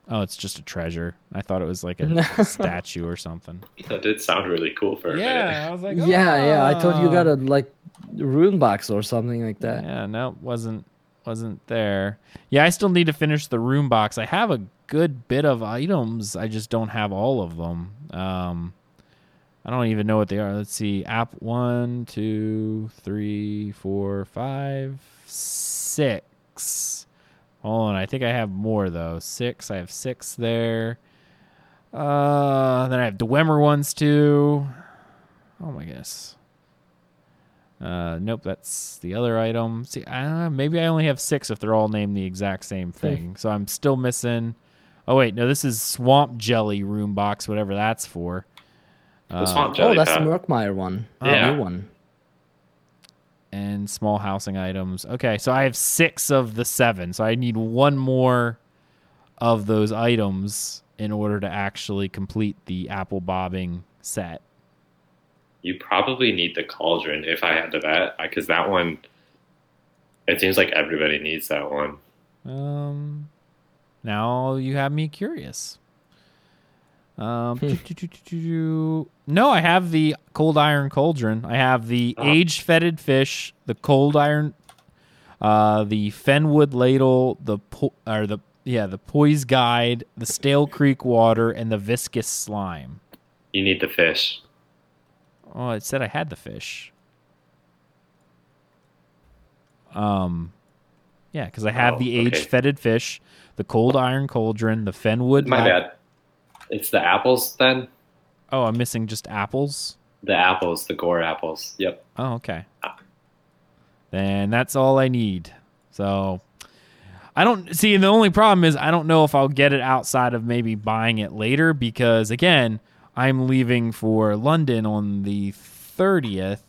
Oh, it's just a treasure. I thought it was like a [LAUGHS] statue or something. That did sound really cool for a minute. I was like, yeah, yeah. I thought you "Ah." got a like rune box or something like that. Yeah, no, wasn't wasn't there. Yeah, I still need to finish the rune box. I have a good bit of items. I just don't have all of them. Um, I don't even know what they are. Let's see. App one, two, three, four, five, six. Hold on. I think I have more though. Six. I have six there. Uh, then I have Dwemer ones too. Oh my goodness. Uh, nope, that's the other item. See, uh, maybe I only have six if they're all named the exact same thing. so I'm still missing. Oh wait, no, this is Swamp Jelly Rune Box, whatever that's for. The Uh, swamp Oh, jelly that's the pad. Murkmire one. The Yeah. new one. And small housing items. Okay, so I have six of the seven. So I need one more of those items in order to actually complete the apple bobbing set. You probably need the cauldron if I had to bet, because that one. It seems like everybody needs that one. Um, now you have me curious. Um, [LAUGHS] no, I have the cold iron cauldron. I have the age fetid fish, the cold iron, uh, the fenwood ladle, the po- or the yeah the poise guide, the stale creek water, and the viscous slime. You need the fish. Oh, it said I had the fish. Um, yeah, because I have Oh, the aged okay. fetid fish, the cold iron cauldron, the fenwood. My la- bad. It's the apples then. Oh, I'm missing just apples. The apples, the gore apples. Yep. Oh, okay. Ah. Then that's all I need. So I don't see. The only problem is I don't know if I'll get it outside of maybe buying it later because again, I'm leaving for London on the 30th.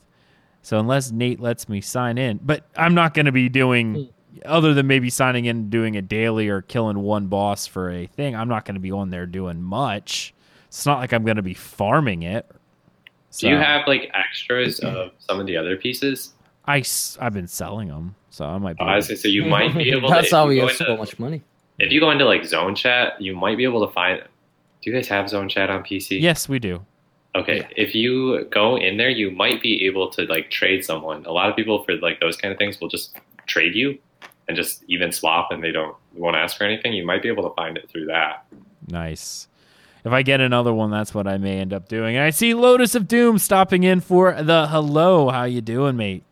So unless Nate lets me sign in, but I'm not going to be doing hmm. Other than maybe signing in and doing a daily or killing one boss for a thing. I'm not going to be on there doing much. It's not like I'm going to be farming it. Do you have like extras of some of the other pieces? I I've been selling them, so I might be. Oh, I was gonna say you might [LAUGHS] be able. That's to, how we you have so much money. If you go into like Zone Chat, you might be able to find. Do you guys have Zone Chat on PC? yes, we do. Okay, Yeah. if you go in there, you might be able to like trade someone. A lot of people for like those kind of things will just trade you and just even swap, and they don't won't ask for anything. You might be able to find it through that. Nice. If I get another one, that's what I may end up doing. And I see Lotus of Doom stopping in for the hello. How you doing, mate?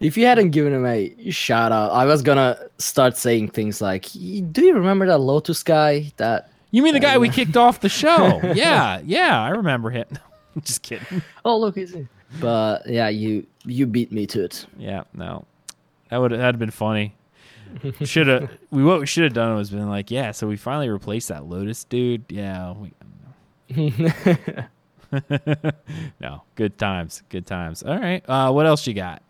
If you hadn't given him a shout out, I was gonna start saying things like, "Do you remember that Lotus guy? That You mean the guy we kicked off the [LAUGHS] show? yeah, yeah, I remember him. [LAUGHS] Just kidding. oh look, he's here." But yeah, you you beat me to it. Yeah, no, that would that'd been funny. Should have [LAUGHS] we what we should have done was been like, yeah. So we finally replaced that Lotus dude. Yeah, we, [LAUGHS] [LAUGHS] no, good times, good times. All right, uh, what else you got?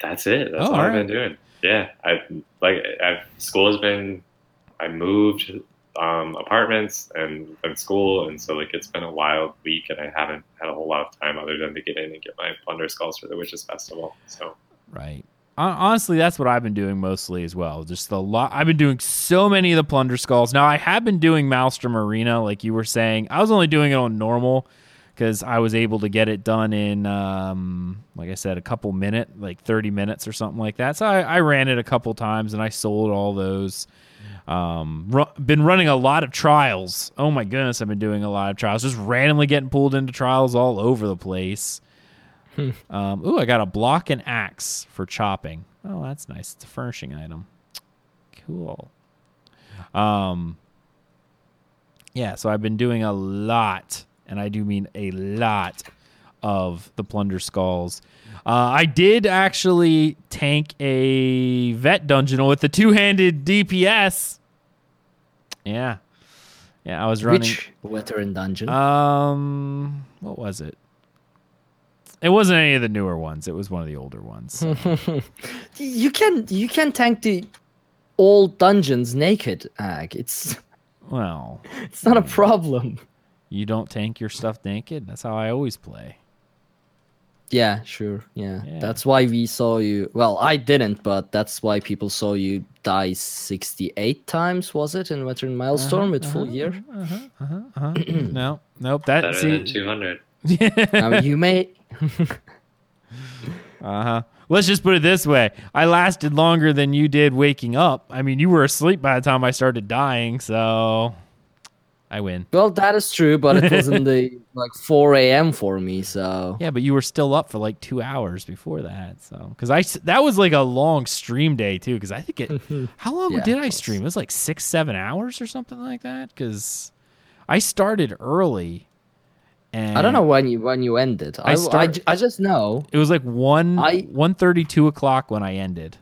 That's it. That's Oh, all I've been doing. Yeah, I like I've school has been. I moved um, apartments and and school, and so like it's been a wild week, and I haven't had a whole lot of time other than to get in and get my plunder skulls for the witches festival. So Right. Honestly, that's what I've been doing mostly as well. Just the lot. I've been doing so many of the plunder skulls. Now I have been doing Maelstrom Arena, like you were saying. I was only doing it on normal because I was able to get it done in, um, like I said, a couple minute, like thirty minutes or something like that. So I, I ran it a couple times and I sold all those. Um, ru- been running a lot of trials. Oh my goodness, I've been doing a lot of trials. Just randomly getting pulled into trials all over the place. Um, ooh, I got a block and axe for chopping. Oh, that's nice. It's a furnishing item. Cool. Um, yeah, so I've been doing a lot, and I do mean a lot of the plunder skulls. Uh, I did actually tank a vet dungeon with the two-handed DPS. Yeah, yeah, I was running. Which veteran dungeon? Um, what was it? It wasn't any of the newer ones. It was one of the older ones. So. [LAUGHS] you can you can tank the old dungeons naked, Ag. It's well, [LAUGHS] it's not I mean, a hmm. problem. You don't tank your stuff naked. That's how I always play. Yeah, sure. Yeah. yeah. That's why we saw you. Well, I didn't, but that's why people saw you die 68 times, was it, in Veteran Maelstrom uh-huh, with uh-huh, full year? Uh-huh, uh-huh, uh-huh. [CLEARS THROAT] no, nope. That's Better than 200. Yeah. you may. [LAUGHS] uh huh. Let's just put it this way: I lasted longer than you did waking up. I mean, you were asleep by the time I started dying, so I win. Well, that is true, but it was in the [LAUGHS] like 4 a.m. for me, so yeah. But you were still up for like two hours before that, so because I that was like a long stream day too. Because I think it, [LAUGHS] how long yeah, did I stream? It was like six, seven hours or something like that. Because I started early and I don't know when you when you ended. I I, I, start- j- I just know. It was like one I- one thirty two o'clock when I ended.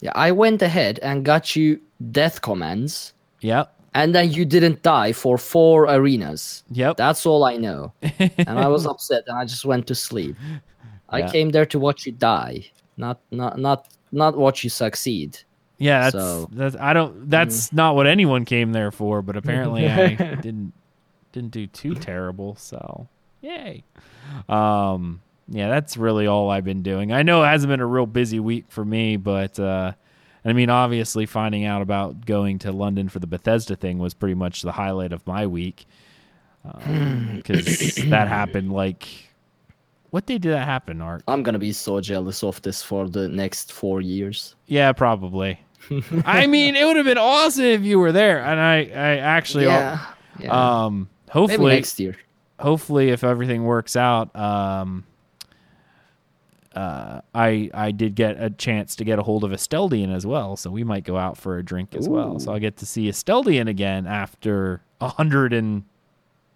Yeah, I went ahead and got you death commands, Yep. and then you didn't die for four arenas. Yep. That's all I know. [LAUGHS] and I was upset, and I just went to sleep. I Yeah. came there to watch you die, not not not not watch you succeed. Yeah, that's So- Mm. that's I don't that's not what anyone came there for, but apparently I [LAUGHS] didn't didn't do too [LAUGHS] terrible, so yay. Um yeah, that's really all I've been doing. I know it hasn't been a real busy week for me, but uh I mean obviously finding out about going to London for the Bethesda thing was pretty much the highlight of my week. Because [LAUGHS] that happened like what day did that happen, Art? I'm gonna be so jealous of this for the next four years. Yeah, probably. I mean, it would have been awesome if you were there, and I, I actually, yeah, yeah. um, Maybe hopefully, next year. hopefully, if everything works out, um, uh, I I did get a chance to get a hold of Esteldian as well, so we might go out for a drink as well. So I get to see Esteldian again after hundred and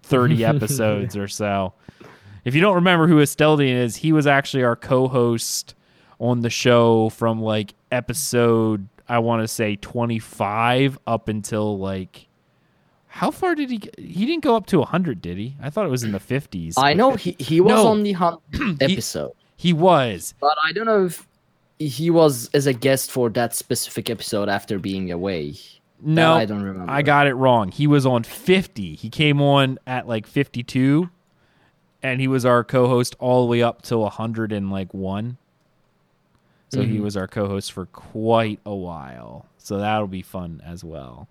thirty [LAUGHS] episodes or so. If you don't remember who Esteldian is, he was actually our co-host on the show from like episode I want to say twenty five up until like. How far did he? Get? He didn't go up to 100, did he? I thought it was in the 50s. I know he, he was No. on the hunt [CLEARS THROAT] episode, He was. but I don't know if he was as a guest for that specific episode after being away. No, I don't remember. I got it wrong. He was on 50. He came on at like 52 and he was our co-host all the way up to 100 and like 1. So he Mhm. was our co-host for quite a while. So that'll be fun as well.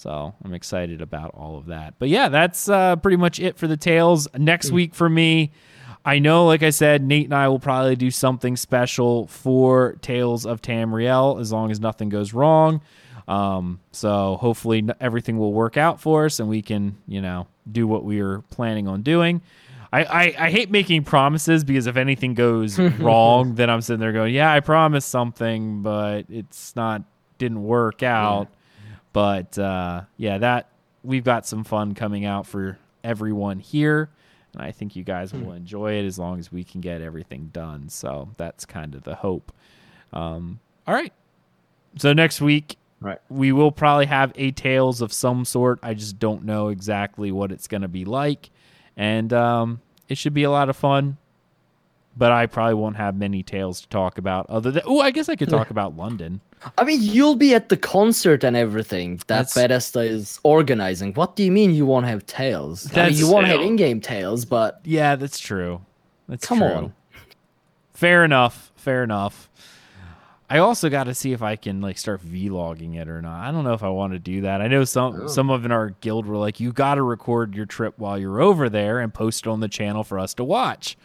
So I'm excited about all of that. But yeah, that's uh, pretty much it for the tales. Next week for me, I know, like I said, Nate and I will probably do something special for Tales of Tamriel as long as nothing goes wrong. Um, so hopefully everything will work out for us and we can, you know, do what we are planning on doing. I, I, I hate making promises because if anything goes [LAUGHS] wrong, then I'm sitting there going, yeah, I promised something, but it's not, didn't work out. But uh, yeah, that we've got some fun coming out for everyone here. And I think you guys will enjoy it as long as we can get everything done. So that's kind of the hope. Um, all right. So next week, Right. we will probably have a Tales of some sort. I just don't know exactly what it's going to be like. And um, it should be a lot of fun. But I probably won't have many tales to talk about other than, oh, I guess I could talk [LAUGHS] about London. I mean, you'll be at the concert and everything that That's- Bethesda is organizing. What do you mean you won't have tails? I mean, you won't have in-game tales, but Yeah, that's true. That's Come true. on. Fair enough. Fair enough. I also got to see if I can like start vlogging it or not. I don't know if I want to do that. I know some Oh. some of in our guild were like, you got to record your trip while you're over there and post it on the channel for us to watch.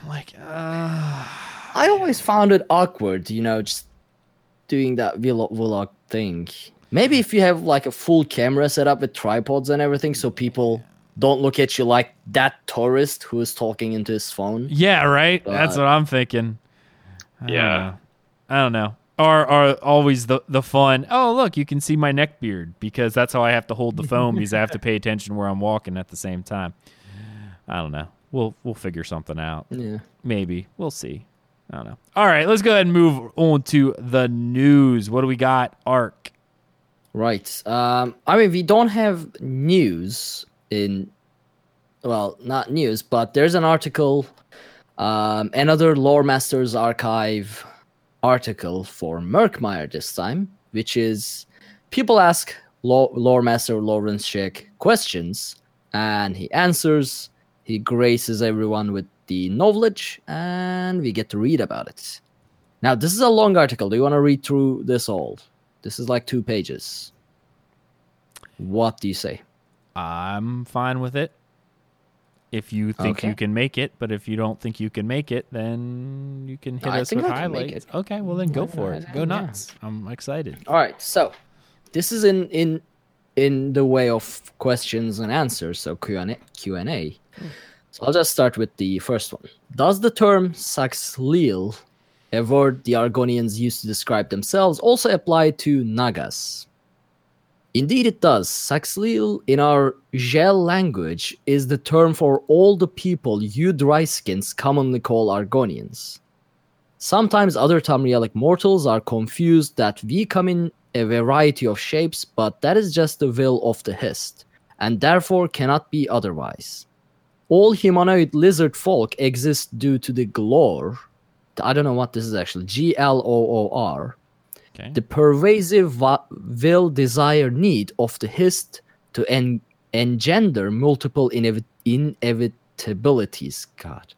I'm like, uh, I always found it awkward, you know, just doing that vlog, vlog thing. Maybe if you have like a full camera set up with tripods and everything, so people don't look at you like that tourist who is talking into his phone. yeah, right. That's what I'm thinking. I don't Yeah. I don't know. Or are always the the fun. Oh, look, you can see my neck beard because that's how I have to hold the phone because I have to pay attention where I'm walking at the same time. I don't know. We'll we'll figure something out. Yeah. Maybe. We'll see. I don't know. All right, let's go ahead and move on to the news. What do we got? Arc. Right. Um, I mean, we don't have news in, well, not news, but there's an article, um, another Lore Masters Archive article for Murkmire this time, which is people ask Lo- Lore Master Lawrence questions, and he answers. He graces everyone with the knowledge, and we get to read about it. Now, this is a long article. Do you want to read through this all? This is like two pages. What do you say? I'm fine with it. If you think Okay. you can make it, but if you don't think you can make it, then you can hit I us with I highlights. Okay, well then go Yeah, for it. Go yeah. nuts. I'm excited. All right, so this is in in in the way of questions and answers, so Q and A. So I'll just start with the first one. Does the term Saxhleel, a word the Argonians used to describe themselves, also apply to Nagas? Indeed, it does. Saxhleel in our Jel language is the term for all the people you dryskins commonly call Argonians. Sometimes other Tamrielic mortals are confused that we come in a variety of shapes, but that is just the will of the Hist, and therefore cannot be otherwise. All humanoid lizard folk exist due to the gloor. I don't know what this is actually. G L O O R. Okay. The pervasive va- will, desire, need of the Hist to en- engender multiple inevi- inevitabilities. God.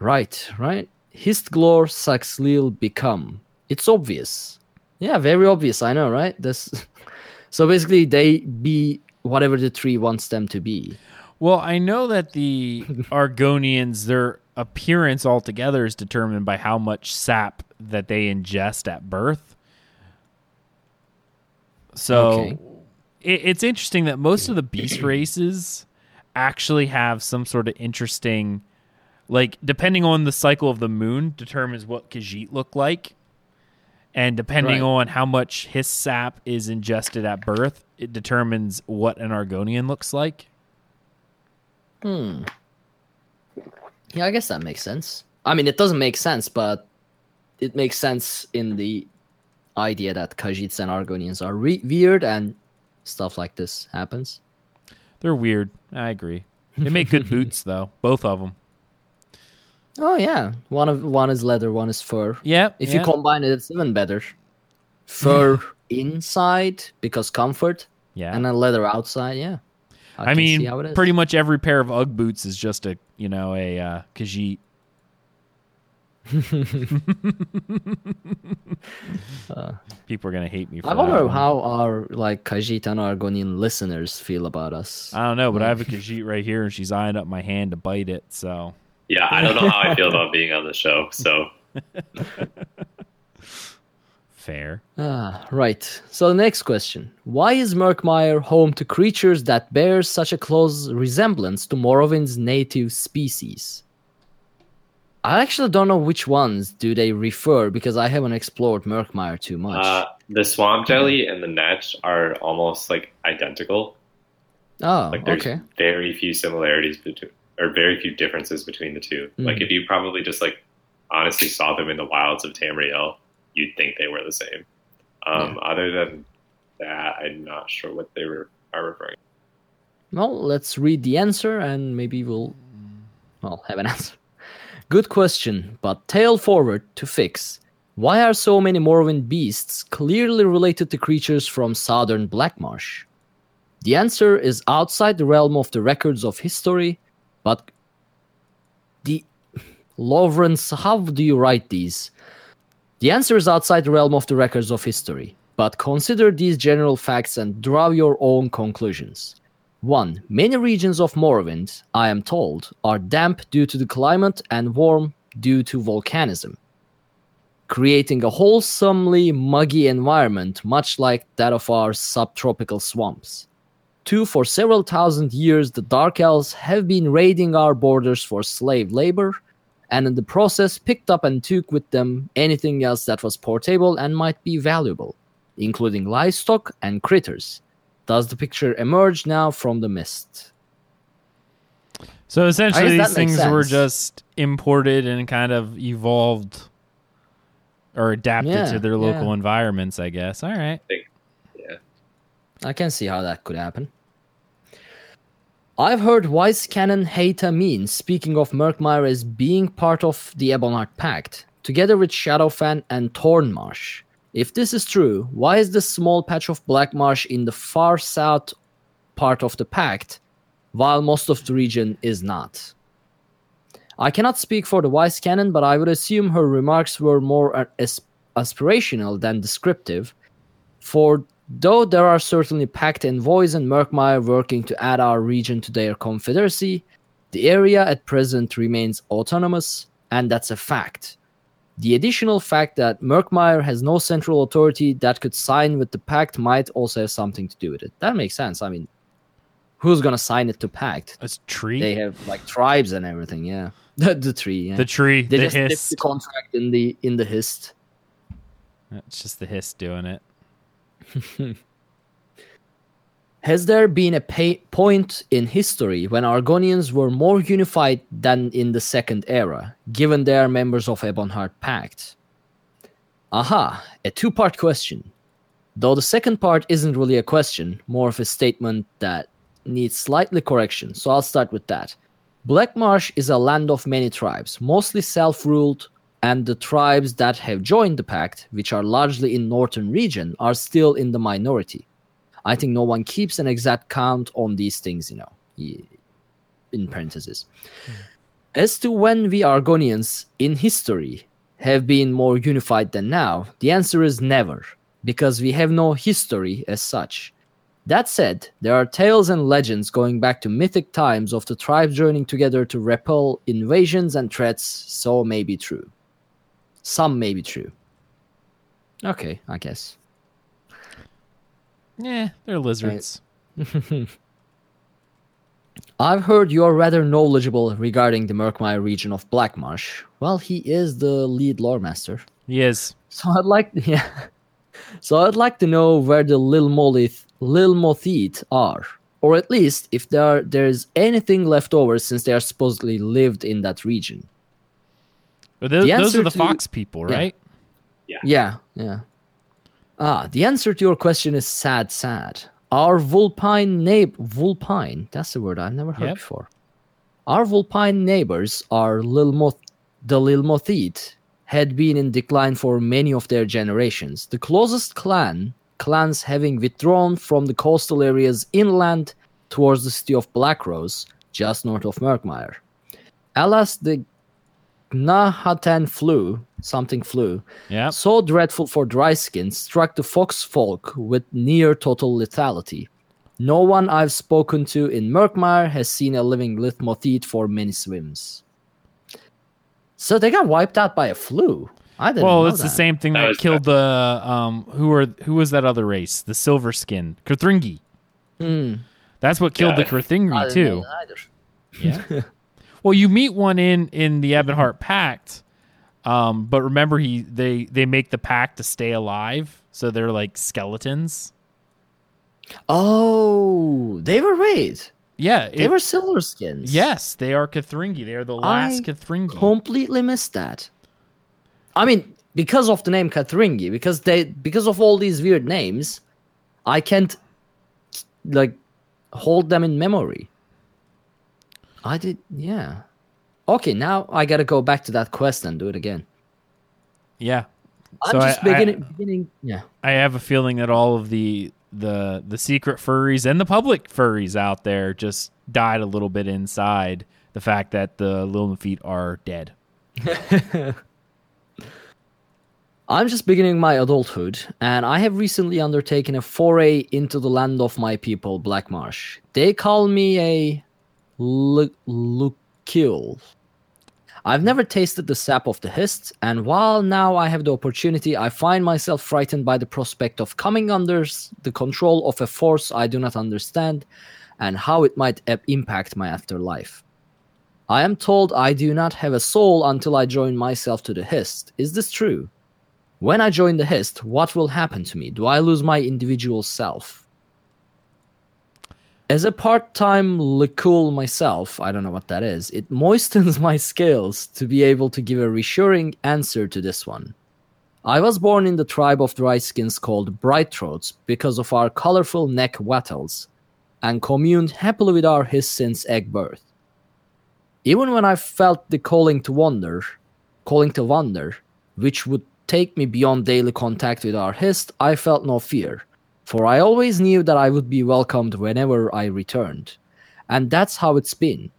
Right, right. Hist gloor Saxhleel become. It's obvious. Yeah, very obvious. I know, right? This. [LAUGHS] so basically, they be whatever the tree wants them to be. Well, I know that the [LAUGHS] Argonians, their appearance altogether is determined by how much sap that they ingest at birth. So Okay. it, it's interesting that most of the beast [CLEARS THROAT] races actually have some sort of interesting, like depending on the cycle of the moon, determines what Khajiit look like, and depending Right. on how much Hist sap is ingested at birth, it determines what an Argonian looks like. Hmm. Yeah, I guess that makes sense. I mean, it doesn't make sense, but it makes sense in the idea that Khajiits and Argonians are re- weird and stuff like this happens. They're weird. I agree. They make good [LAUGHS] boots though, both of them. Oh yeah, one of one is leather, one is fur. Yeah. If yeah. you combine it, it's even better. Fur [LAUGHS] inside because comfort, yeah. and then leather outside. Yeah. I, can see mean, how it is. pretty much every pair of UGG boots is just a you know a uh, Khajiit. [LAUGHS] People are gonna hate me for Uh, I that. wonder one. how our like Khajiit and Argonian listeners feel about us. I don't know, but I have a Khajiit right here, and she's eyeing up my hand to bite it. So Yeah, I don't know how I feel [LAUGHS] about being on the show. So [LAUGHS] fair. Ah, right. So the next question: Why is Murkmire home to creatures that bear such a close resemblance to Morrowind's native species? I actually don't know which ones do they refer because I haven't explored Murkmire too much. uh, the swamp jelly and the netch are almost like identical. oh, Like there's okay. very few similarities between, or very few differences between the two. Mm. Like if you probably just like honestly saw them in the wilds of Tamriel, you'd think they were the same. Um, Other than that, I'm not sure what they were are referring. To. Well, let's read the answer and maybe we'll well have an [LAUGHS] answer. Good question, but tail forward to fix. Why are so many Morrowind beasts clearly related to creatures from southern Blackmarsh? The answer is outside the realm of the records of history, but the [SIGHS] Lawrence, how do you write these? The answer is outside the realm of the records of history, but consider these general facts and draw your own conclusions. 1. Many regions of Morrowind, I am told, are damp due to the climate and warm due to volcanism, creating a wholesomely muggy environment much like that of our subtropical swamps. 2. For several thousand years, the Dark Elves have been raiding our borders for slave labor, and in the process picked up and took with them anything else that was portable and might be valuable, including livestock and critters. Does the picture emerge now from the mist? So essentially, these makes things were just imported and kind of evolved or adapted Yeah, to their local yeah. environments. I guess. All right. Yeah, I can see how that could happen. I've heard Wise Canon Heita-Meen speaking of Murkmire as being part of the Ebonheart Pact, together with Shadowfen and Thornmarsh. If this is true, why is this small patch of black marsh in the far south part of the Pact, while most of the region is not? I cannot speak for the Wise Canon, but I would assume her remarks were more aspirational than descriptive, for Though there are certainly pact envoys and Murkmire working to add our region to their confederacy, the area at present remains autonomous, and that's a fact. The additional fact that Murkmire has no central authority that could sign with the pact might also have something to do with it. That makes sense. I mean, who's gonna sign it to pact? A tree. They have like tribes and everything. Yeah, [LAUGHS] the, the tree. Yeah. the tree. they the just hist. the contract in the in the hist. It's just the hist doing it. [LAUGHS] Has there been a pay- point in history when Argonians were more unified than in the Second Era, given they are members of Ebonheart Pact? Aha, a two part question. Though the second part isn't really a question, more of a statement that needs slightly correction, so I'll start with that. Black Marsh is a land of many tribes, mostly self ruled, and the tribes that have joined the pact, which are largely in northern region, are still in the minority. I think no one keeps an exact count on these things, you know, in parentheses. Hmm. As to when we Argonians in history have been more unified than now, the answer is never, because we have no history as such. That said, there are tales and legends going back to mythic times of the tribes joining together to repel invasions and threats, so may be true. Some may be true. Okay, I guess. Yeah, they're lizards. [LAUGHS] I've heard you're rather knowledgeable regarding the Murkmire region of Blackmarsh. Well, he is the lead lore master. He is. So I'd like, [LAUGHS] yeah. So I'd like to know where the Lil Molith, Lil Mothith are, or at least if there there's anything left over since they are supposedly lived in that region. But those, The those are the to- fox people, right? Yeah. right? Yeah, yeah. Ah, the answer to your question is sad, sad. Our Vulpine neighbor, Vulpine, that's the word I've never heard Yep. before. Our Vulpine neighbors are Lilmoth, the Lilmothiit, had been in decline for many of their generations. The closest clan, clans having withdrawn from the coastal areas inland towards the city of Blackrose, just north of Murkmire. Alas, the Knahaten flu, something flu, Yeah. so dreadful for dry skin, struck the fox folk with near total lethality. No one I've spoken to in Murkmire has seen a living Lithmothid for many swims. So they got wiped out by a flu. I didn't Well, know it's the same thing That that, was killed the um who are who was that other race? The silver skin. Kothringi. Hmm. That's what killed Yeah. the I Kothringi too. Yeah. [LAUGHS] well, you meet one in in the Ebonheart Pact, um, but remember he they they make the pact to stay alive, so they're like skeletons. Oh, they were right. Yeah, They were silver skins. yes, they are Kothringi. They are the last I Kothringi. completely missed that. I mean, because of the name Kothringi, because they because of all these weird names, I can't like hold them in memory. I did yeah. Okay, now I gotta go back to that quest and do it again. yeah, I'm So just I- I- beginning beginning yeah. I have a feeling that all of the the the secret furries and the public furries out there just died a little bit inside the fact that the Lil feet are dead. [LAUGHS] I'm just beginning my adulthood, and I have recently undertaken a foray into the land of my people, Black Marsh. They call me a Lu- Lukiul. I've never tasted the sap of the hist, and while now I have the opportunity, I find myself frightened by the prospect of coming under the control of a force I do not understand and how it might impact my afterlife. I am told I do not have a soul until I join myself to the hist. Is this true? When I join the Hist, what will happen to me? Do I lose my individual self? As a part time Lukiul myself, I don't know what that is, it moistens [LAUGHS] my scales to be able to give a reassuring answer to this one. I was born in the tribe of dry skins called Bright Throats because of our colorful neck wattles, and communed happily with our Hist since egg birth. Even when I felt the calling to wander, calling to wander, which would take me beyond daily contact with our hist, I felt no fear, for I always knew that I would be welcomed whenever I returned. And that's how it's been.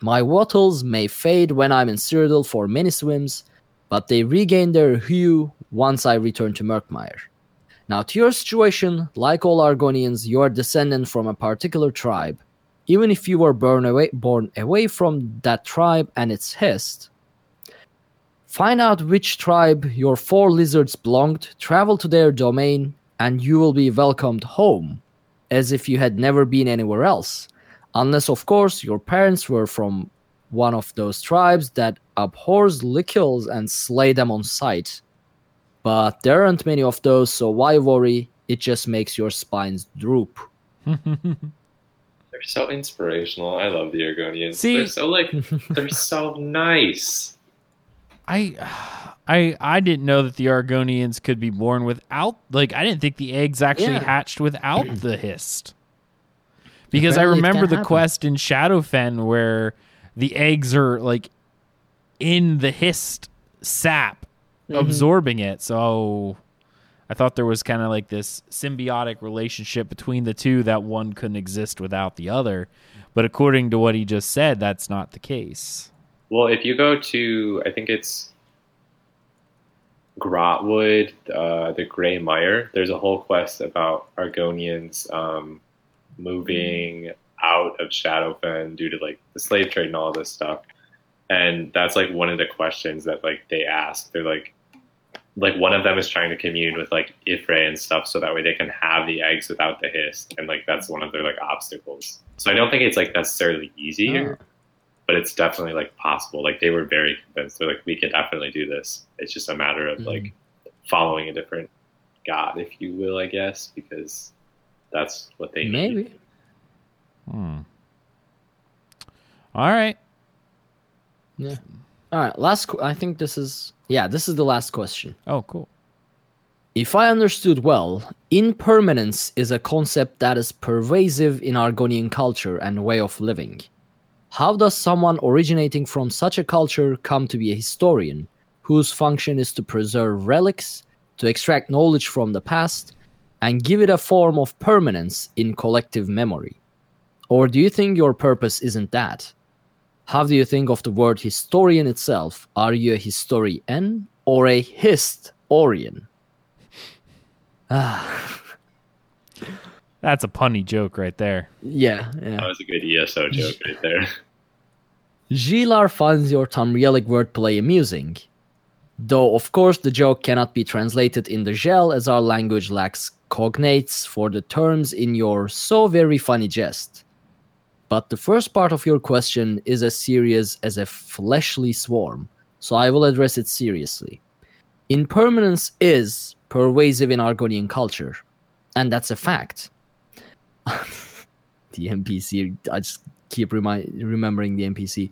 My wattles may fade when I'm in Cyrodiil for many swims, but they regain their hue once I return to Murkmire. Now, to your situation, like all Argonians, you are descendant from a particular tribe. Even if you were born away, born away from that tribe and its hist, Find out which tribe your four lizards belonged, travel to their domain, and you will be welcomed home, as if you had never been anywhere else. Unless, of course, your parents were from one of those tribes that abhors likils and slay them on sight. But there aren't many of those, so why worry? It just makes your spines droop. [LAUGHS] They're so inspirational. I love the Argonians. See- they're so like they're so [LAUGHS] nice. I [SIGHS] I I didn't know that the Argonians could be born without like I didn't think the eggs actually Yeah. hatched without [CLEARS THROAT] the hist. Because I Apparently it remember the happen. quest in Shadowfen where the eggs are like in the hist sap Mhm. absorbing it. So I thought there was kind of like this symbiotic relationship between the two that one couldn't exist without the other. But according to what he just said, that's not the case. Well, if you go to, I think it's Grahtwood, uh, the Grey Mire. There's a whole quest about Argonians um, moving out of Shadowfen due to like the slave trade and all this stuff. And that's like one of the questions that like they ask. They're like, like one of them is trying to commune with like Y'ffre and stuff, so that way they can have the eggs without the hiss, and like that's one of their like obstacles. So I don't think it's like necessarily easier, but it's definitely like possible. Like they were very convinced. They're like, we can definitely do this. It's just a matter of like following a different god, if you will, I guess, because that's what they need. Maybe. Hmm. All right. Yeah. All right. Last. Qu- I think this is. Yeah. This is the last question. Oh, cool. If I understood well, impermanence is a concept that is pervasive in Argonian culture and way of living. How does someone originating from such a culture come to be a historian, whose function is to preserve relics, to extract knowledge from the past, and give it a form of permanence in collective memory? Or do you think your purpose isn't that? How do you think of the word historian itself? Are you a historian or a historian? Ah, That's a punny joke right there. yeah, yeah. That was a good ESO joke right there. Gilar finds your Tamrielic wordplay amusing. Though, of course, the joke cannot be translated in the Jel as our language lacks cognates for the terms in your so very funny jest. But the first part of your question is as serious as a fleshly swarm, so I will address it seriously. Impermanence is pervasive in Argonian culture, and that's a fact. [LAUGHS] the NPC, I just keep remi- remembering the NPC.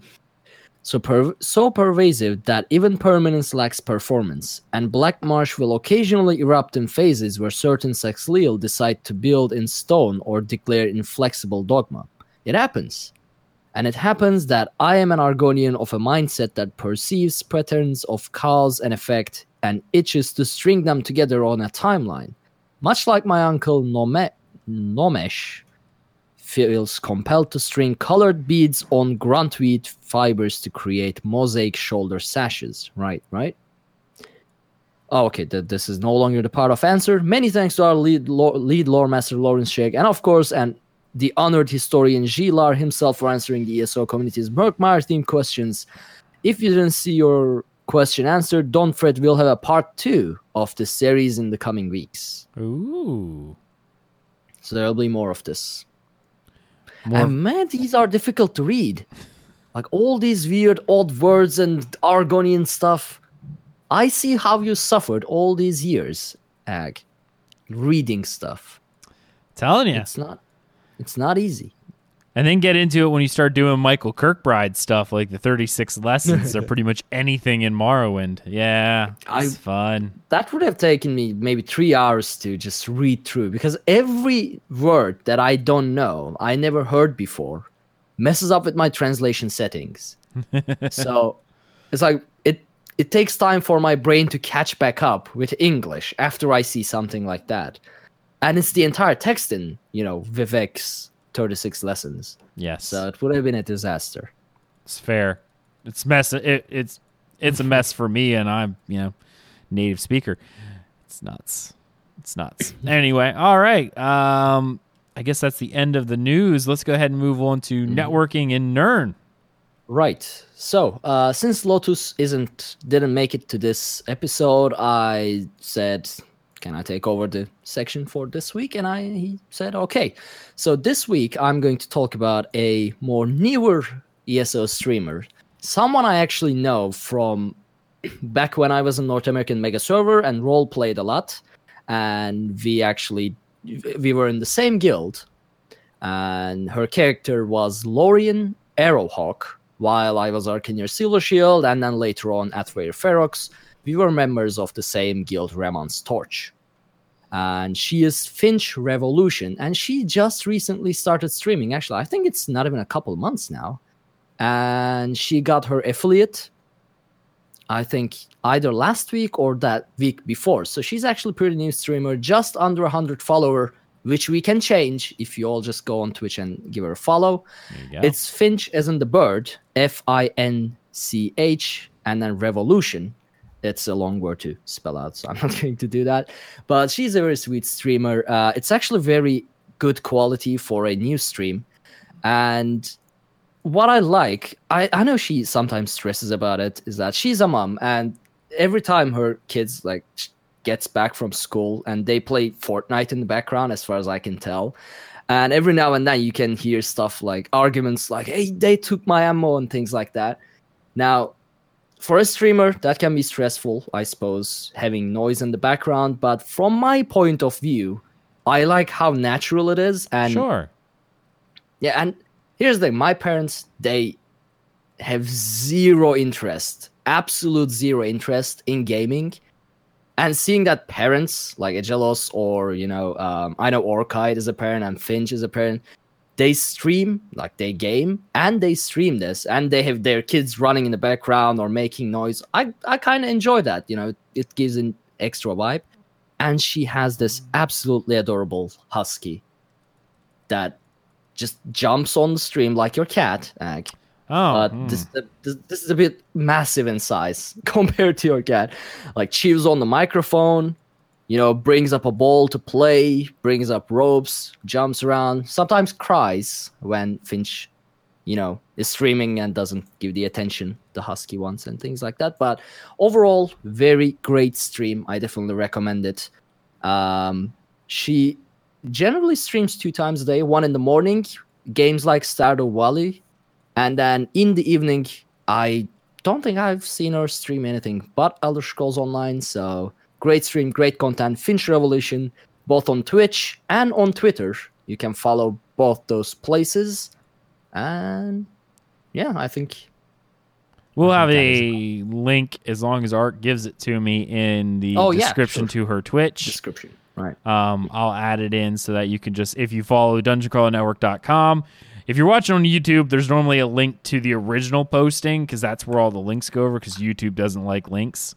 So, per- so pervasive that even permanence lacks performance, and Black Marsh will occasionally erupt in phases where certain Saxhleel decide to build in stone or declare inflexible dogma. It happens. And it happens that I am an Argonian of a mindset that perceives patterns of cause and effect and itches to string them together on a timeline. Much like my uncle Nome- Nomesh feels compelled to string colored beads on gruntweed fibers to create mosaic shoulder sashes. Right, right? Oh, okay, th- this is no longer the part of answer. Many thanks to our lead, lo- lead lore master Lawrence Schick, and of course, and the honored historian Gilar himself for answering the ESO community's Murkmire themed questions. If you didn't see your question answered, don't fret, we'll have a part two of this series in the coming weeks. Ooh. So there'll be more of this. More And man, these are difficult to read. Like all these weird, odd words and Argonian stuff. I see how you suffered all these years, Ag, reading stuff. telling you. It's not, it's not easy. And then get into it when you start doing Michael Kirkbride stuff, like the 36 [LAUGHS] lessons or pretty much anything in Morrowind. Yeah, it's fun. That would have taken me maybe three hours to just read through because every word that I don't know, I never heard before, messes up with my translation settings. [LAUGHS] so it's like it it takes time for my brain to catch back up with English after I see something like that. And it's the entire text in, you know, Vivec's 36 lessons. Yes, So it would have been a disaster. it's fair. It's mess. It, it's it's a mess for me, and I'm you know native speaker. It's nuts. It's nuts. [LAUGHS] anyway, all right. Um, I guess that's the end of the news. Let's go ahead and move on to networking in Nirn. Right. So, uh, since Lotus isn't didn't make it to this episode, I said, "Can I take over the section for this week?" And I he said, "Okay." So this week I'm going to talk about a more newer ESO streamer, someone I actually know from [CLEARS THROAT] back when I was in North American Mega Server and role played a lot, and we actually we were in the same guild, and her character was Lorian Arrowhawk, while I was Arcaneer Silver Shield, and then later on at Rare Ferox, we were members of the same guild, Ramon's Torch. And she is Finch Revolution, and she just recently started streaming. Actually, I think it's not even a couple months now. And she got her affiliate, I think either last week or that week before. So she's actually a pretty new streamer, just under 100 follower, which we can change if you all just go on Twitch and give her a follow. There you go. It's Finch as in the bird, F I N C H, and then revolution. It's a long word to spell out, so I'm [LAUGHS] not going to do that. But she's a very sweet streamer. Uh, it's actually very good quality for a new stream. And what I like, I, I know she sometimes stresses about it, is that she's a mom. And every time her kids like gets back from school and they play Fortnite in the background, as far as I can tell. And every now and then you can hear stuff like arguments like, hey, they took my ammo and things like that. Now, for a streamer, that can be stressful, I suppose, having noise in the background. But from my point of view, I like how natural it is. And sure. yeah, and here's the thing my parents, they have zero interest, absolute zero interest in gaming. And seeing that parents like Agelos or, you know, um, I know Orchid is a parent and Finch is a parent, they stream, like they game and they stream this and they have their kids running in the background or making noise. I, I kind of enjoy that, you know, it gives an extra vibe. And she has this absolutely adorable husky that just jumps on the stream like your cat, Ag. Oh, But hmm. this, this this is a bit massive in size [LAUGHS] compared to your cat. Like chews on the microphone, you know, brings up a ball to play, brings up ropes, jumps around, sometimes cries when Finch, you know, is streaming and doesn't give the attention the husky wants and things like that. But overall, very great stream. I definitely recommend it. Um, she generally streams two times a day, one in the morning, games like Stardew Valley, and then in the evening, I don't think I've seen her stream anything but Elder Scrolls Online. So great stream, great content. Finch Revolution, both on Twitch and on Twitter. You can follow both those places. And yeah, I think We'll have a link as long as Art gives it to me in the Oh, yeah, description to her Twitch. description. Right. Um, I'll add it in so that you can just, if you follow dungeoncrawlernetwork.com, if you're watching on YouTube, there's normally a link to the original posting because that's where all the links go over because YouTube doesn't like links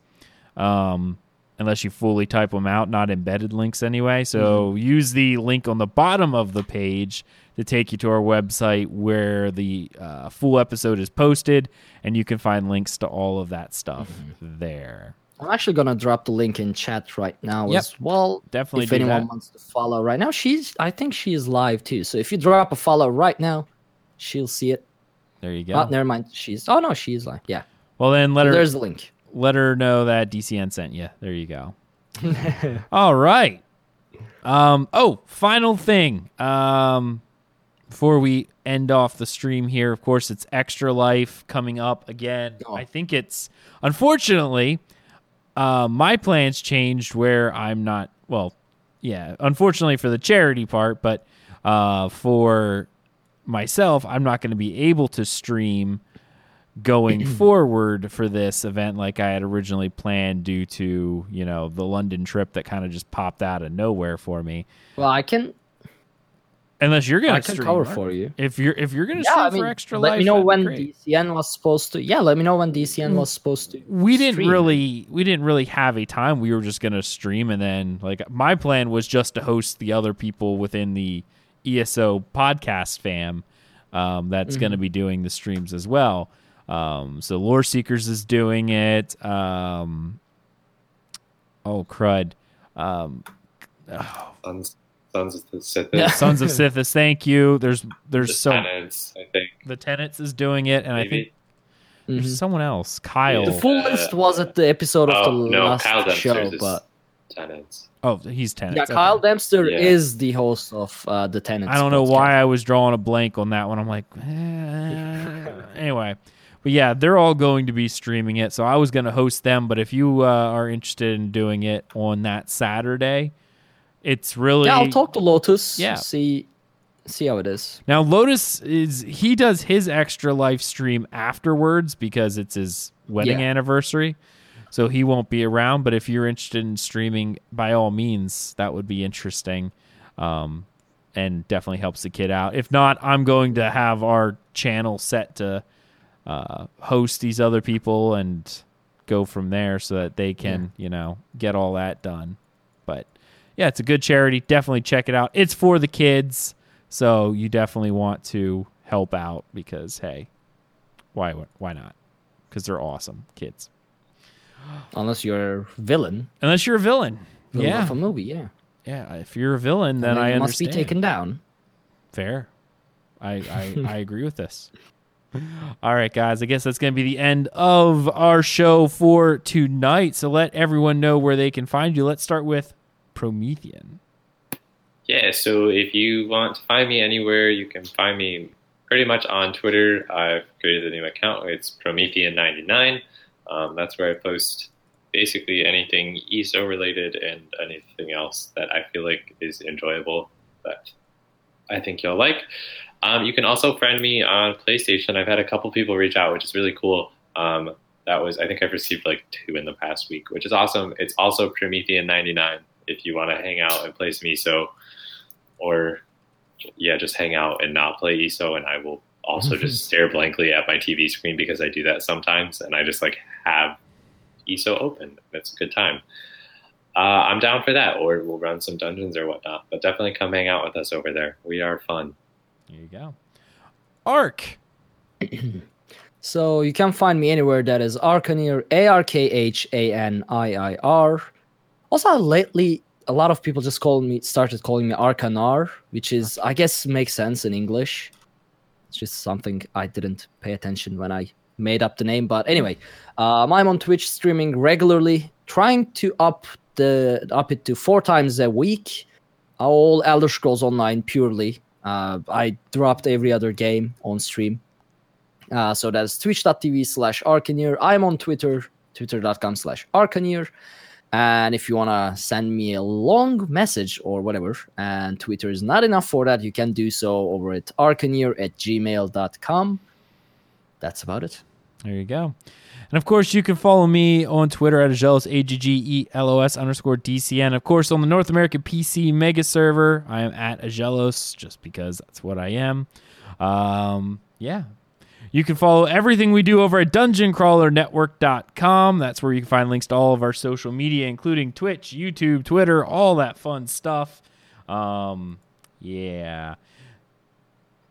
um, unless you fully type them out, not embedded links anyway. So mm-hmm. use the link on the bottom of the page to take you to our website where the uh, full episode is posted and you can find links to all of that stuff mm-hmm. there. I'm actually gonna drop the link in chat right now Yep. as well. Definitely if do anyone that. wants to follow right now, she's I think she is live too. So if you drop a follow right now, she'll see it. There you go. Oh, never mind. She's oh no, she's live. Yeah. well, then let her There's the link. Let her know that DCN sent you. There you go. [LAUGHS] All right. Um. Oh, final thing. Um, before we end off the stream here, of course, it's Extra Life coming up again. Oh. I think it's unfortunately, uh, my plans changed where I'm not. Well, yeah, unfortunately for the charity part, but uh, for myself, I'm not going to be able to stream going [CLEARS THROAT] forward for this event like I had originally planned due to, you know, the London trip that kind of just popped out of nowhere for me. Well, I can Unless you're going I to cover Mark. for you. If you're if you're going to Yeah, stream I mean, for extra let life, me know when great. DCN was supposed to. Yeah, let me know when DCN was supposed to. we didn't really we didn't really have a time we were just going to stream and then like my plan was just to host the other people within the eso podcast fam um, that's going to Mm-hmm. be doing the streams as well um, so lore seekers is doing it um, oh crud um, Sons, Sons of the Sith. Yeah. [LAUGHS] sons of sithis thank you there's there's The so tenants, I think. the tenants is doing it and i Maybe. think Mhm. there's someone else kyle The full Uh, list was at the episode of Oh the no, last Kyle show, but tenants. oh he's tenants yeah, okay. Kyle Dempster Yeah. is the host of uh, the Tenants. I don't know podcast. why I was drawing a blank on that one. I'm like, eh. [LAUGHS] anyway. But yeah, they're all going to be streaming it. So I was going to host them. But if you uh, are interested in doing it on that Saturday, it's really. Yeah, I'll talk to Lotus. Yeah. see, see how it is. Now, Lotus is. He does his extra live stream afterwards because it's his wedding Yeah. anniversary. So he won't be around. But if you're interested in streaming, by all means, that would be interesting. Um, and definitely helps the kid out. If not, I'm going to have our channel set to uh, host these other people and go from there so that they can, you know, get all that done. But yeah, it's a good charity. Definitely check it out. It's for the kids, so you definitely want to help out because hey, why why not? Because they're awesome kids. Unless you're a villain, Unless you're a villain. villain yeah, of a movie, yeah. yeah. If you're a villain, then And I understand. must be taken down. Fair. I, I, I [LAUGHS] agree with this. [LAUGHS] All right, guys. I guess that's going to be the end of our show for tonight. So let everyone know where they can find you. Let's start with Promethean. Yeah, so if you want to find me anywhere, you can find me pretty much on Twitter. I've created a new account. It's Promethean99. Um, that's where I post basically anything ESO related and anything else that I feel like is enjoyable that I think you'll like. Um, you can also friend me on PlayStation. I've had a couple people reach out, which is really cool. Um, that was I think I've received like two in the past week, which is awesome. It's also Promethean99 if you want to hang out and play some ESO, or yeah, just hang out and not play ESO, and I will also just stare blankly at my TV screen because I do that sometimes, and I just like have ESO open. It's a good time. Uh, I'm down for that, or we'll run some dungeons or whatnot. But definitely come hang out with us over there. We are fun. There you go. Ark. [CLEARS THROAT] So you can find me anywhere that is Arkhaniir, A R K H A N I I R. Also, lately, a lot of people just call me started calling me Arkanar, which is I guess makes sense in English. It's just something I didn't pay attention when I made up the name. But anyway, um, I'm on Twitch streaming regularly, trying to up the up it to four times a week. All Elder Scrolls Online purely. Uh, I dropped every other game on stream. Uh, so that's twitch.tv slash Arkhaniir. I'm on Twitter, twitter.com slash Arkhaniir. And if you want to send me a long message or whatever, and Twitter is not enough for that, you can do so over at arkhaniir at gmail.com. That's about it. There you go. And of course, you can follow me on Twitter at Agelos, A G G E L O S underscore DCN. Of course, on the North American PC mega server, I am at Agelos just because that's what I am. Um, yeah. You can follow everything we do over at dungeoncrawlernetwork.com. That's where you can find links to all of our social media, including Twitch, YouTube, Twitter, all that fun stuff. Um, yeah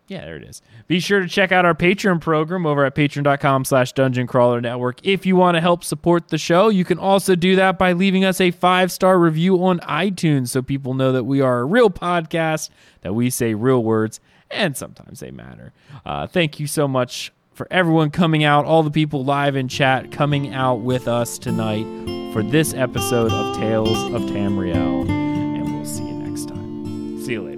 yeah, there it is. Be sure to check out our Patreon program over at patreon.com slash dungeon crawler network. If you want to help support the show, you can also do that by leaving us a five star review on iTunes so people know that we are a real podcast, that we say real words, and sometimes they matter. Uh, thank you so much for everyone coming out, all the people live in chat coming out with us tonight for this episode of Tales of Tamriel. And we'll see you next time. See you later.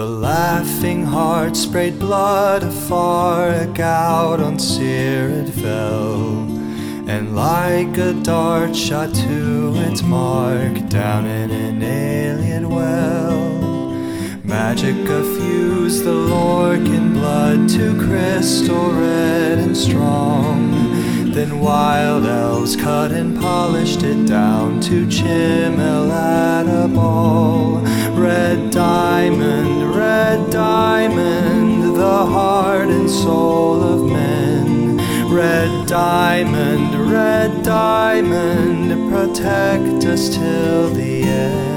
The laughing heart sprayed blood afar, a gout on Seer it fell, and like a dart shot to its mark down in an alien well. Magicka fused the Lorkhan blood to crystal red and strong. Then wild elves cut and polished it down to Chimel at a ball. Red diamond, red diamond, the heart and soul of men. Red diamond, red diamond, protect us till the end.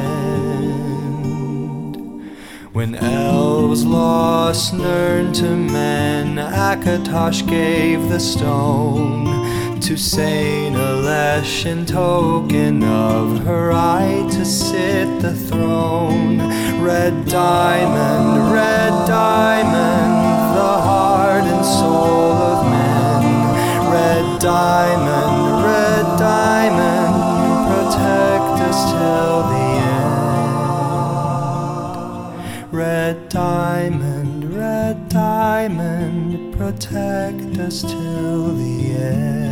When elves lost Nirn to men, Akatosh gave the stone to Saint Alessia in token of her right to sit the throne. Red diamond, red diamond, the heart and soul of men. Red diamond, red diamond, protect us till the end. Red diamond, red diamond, protect us till the end.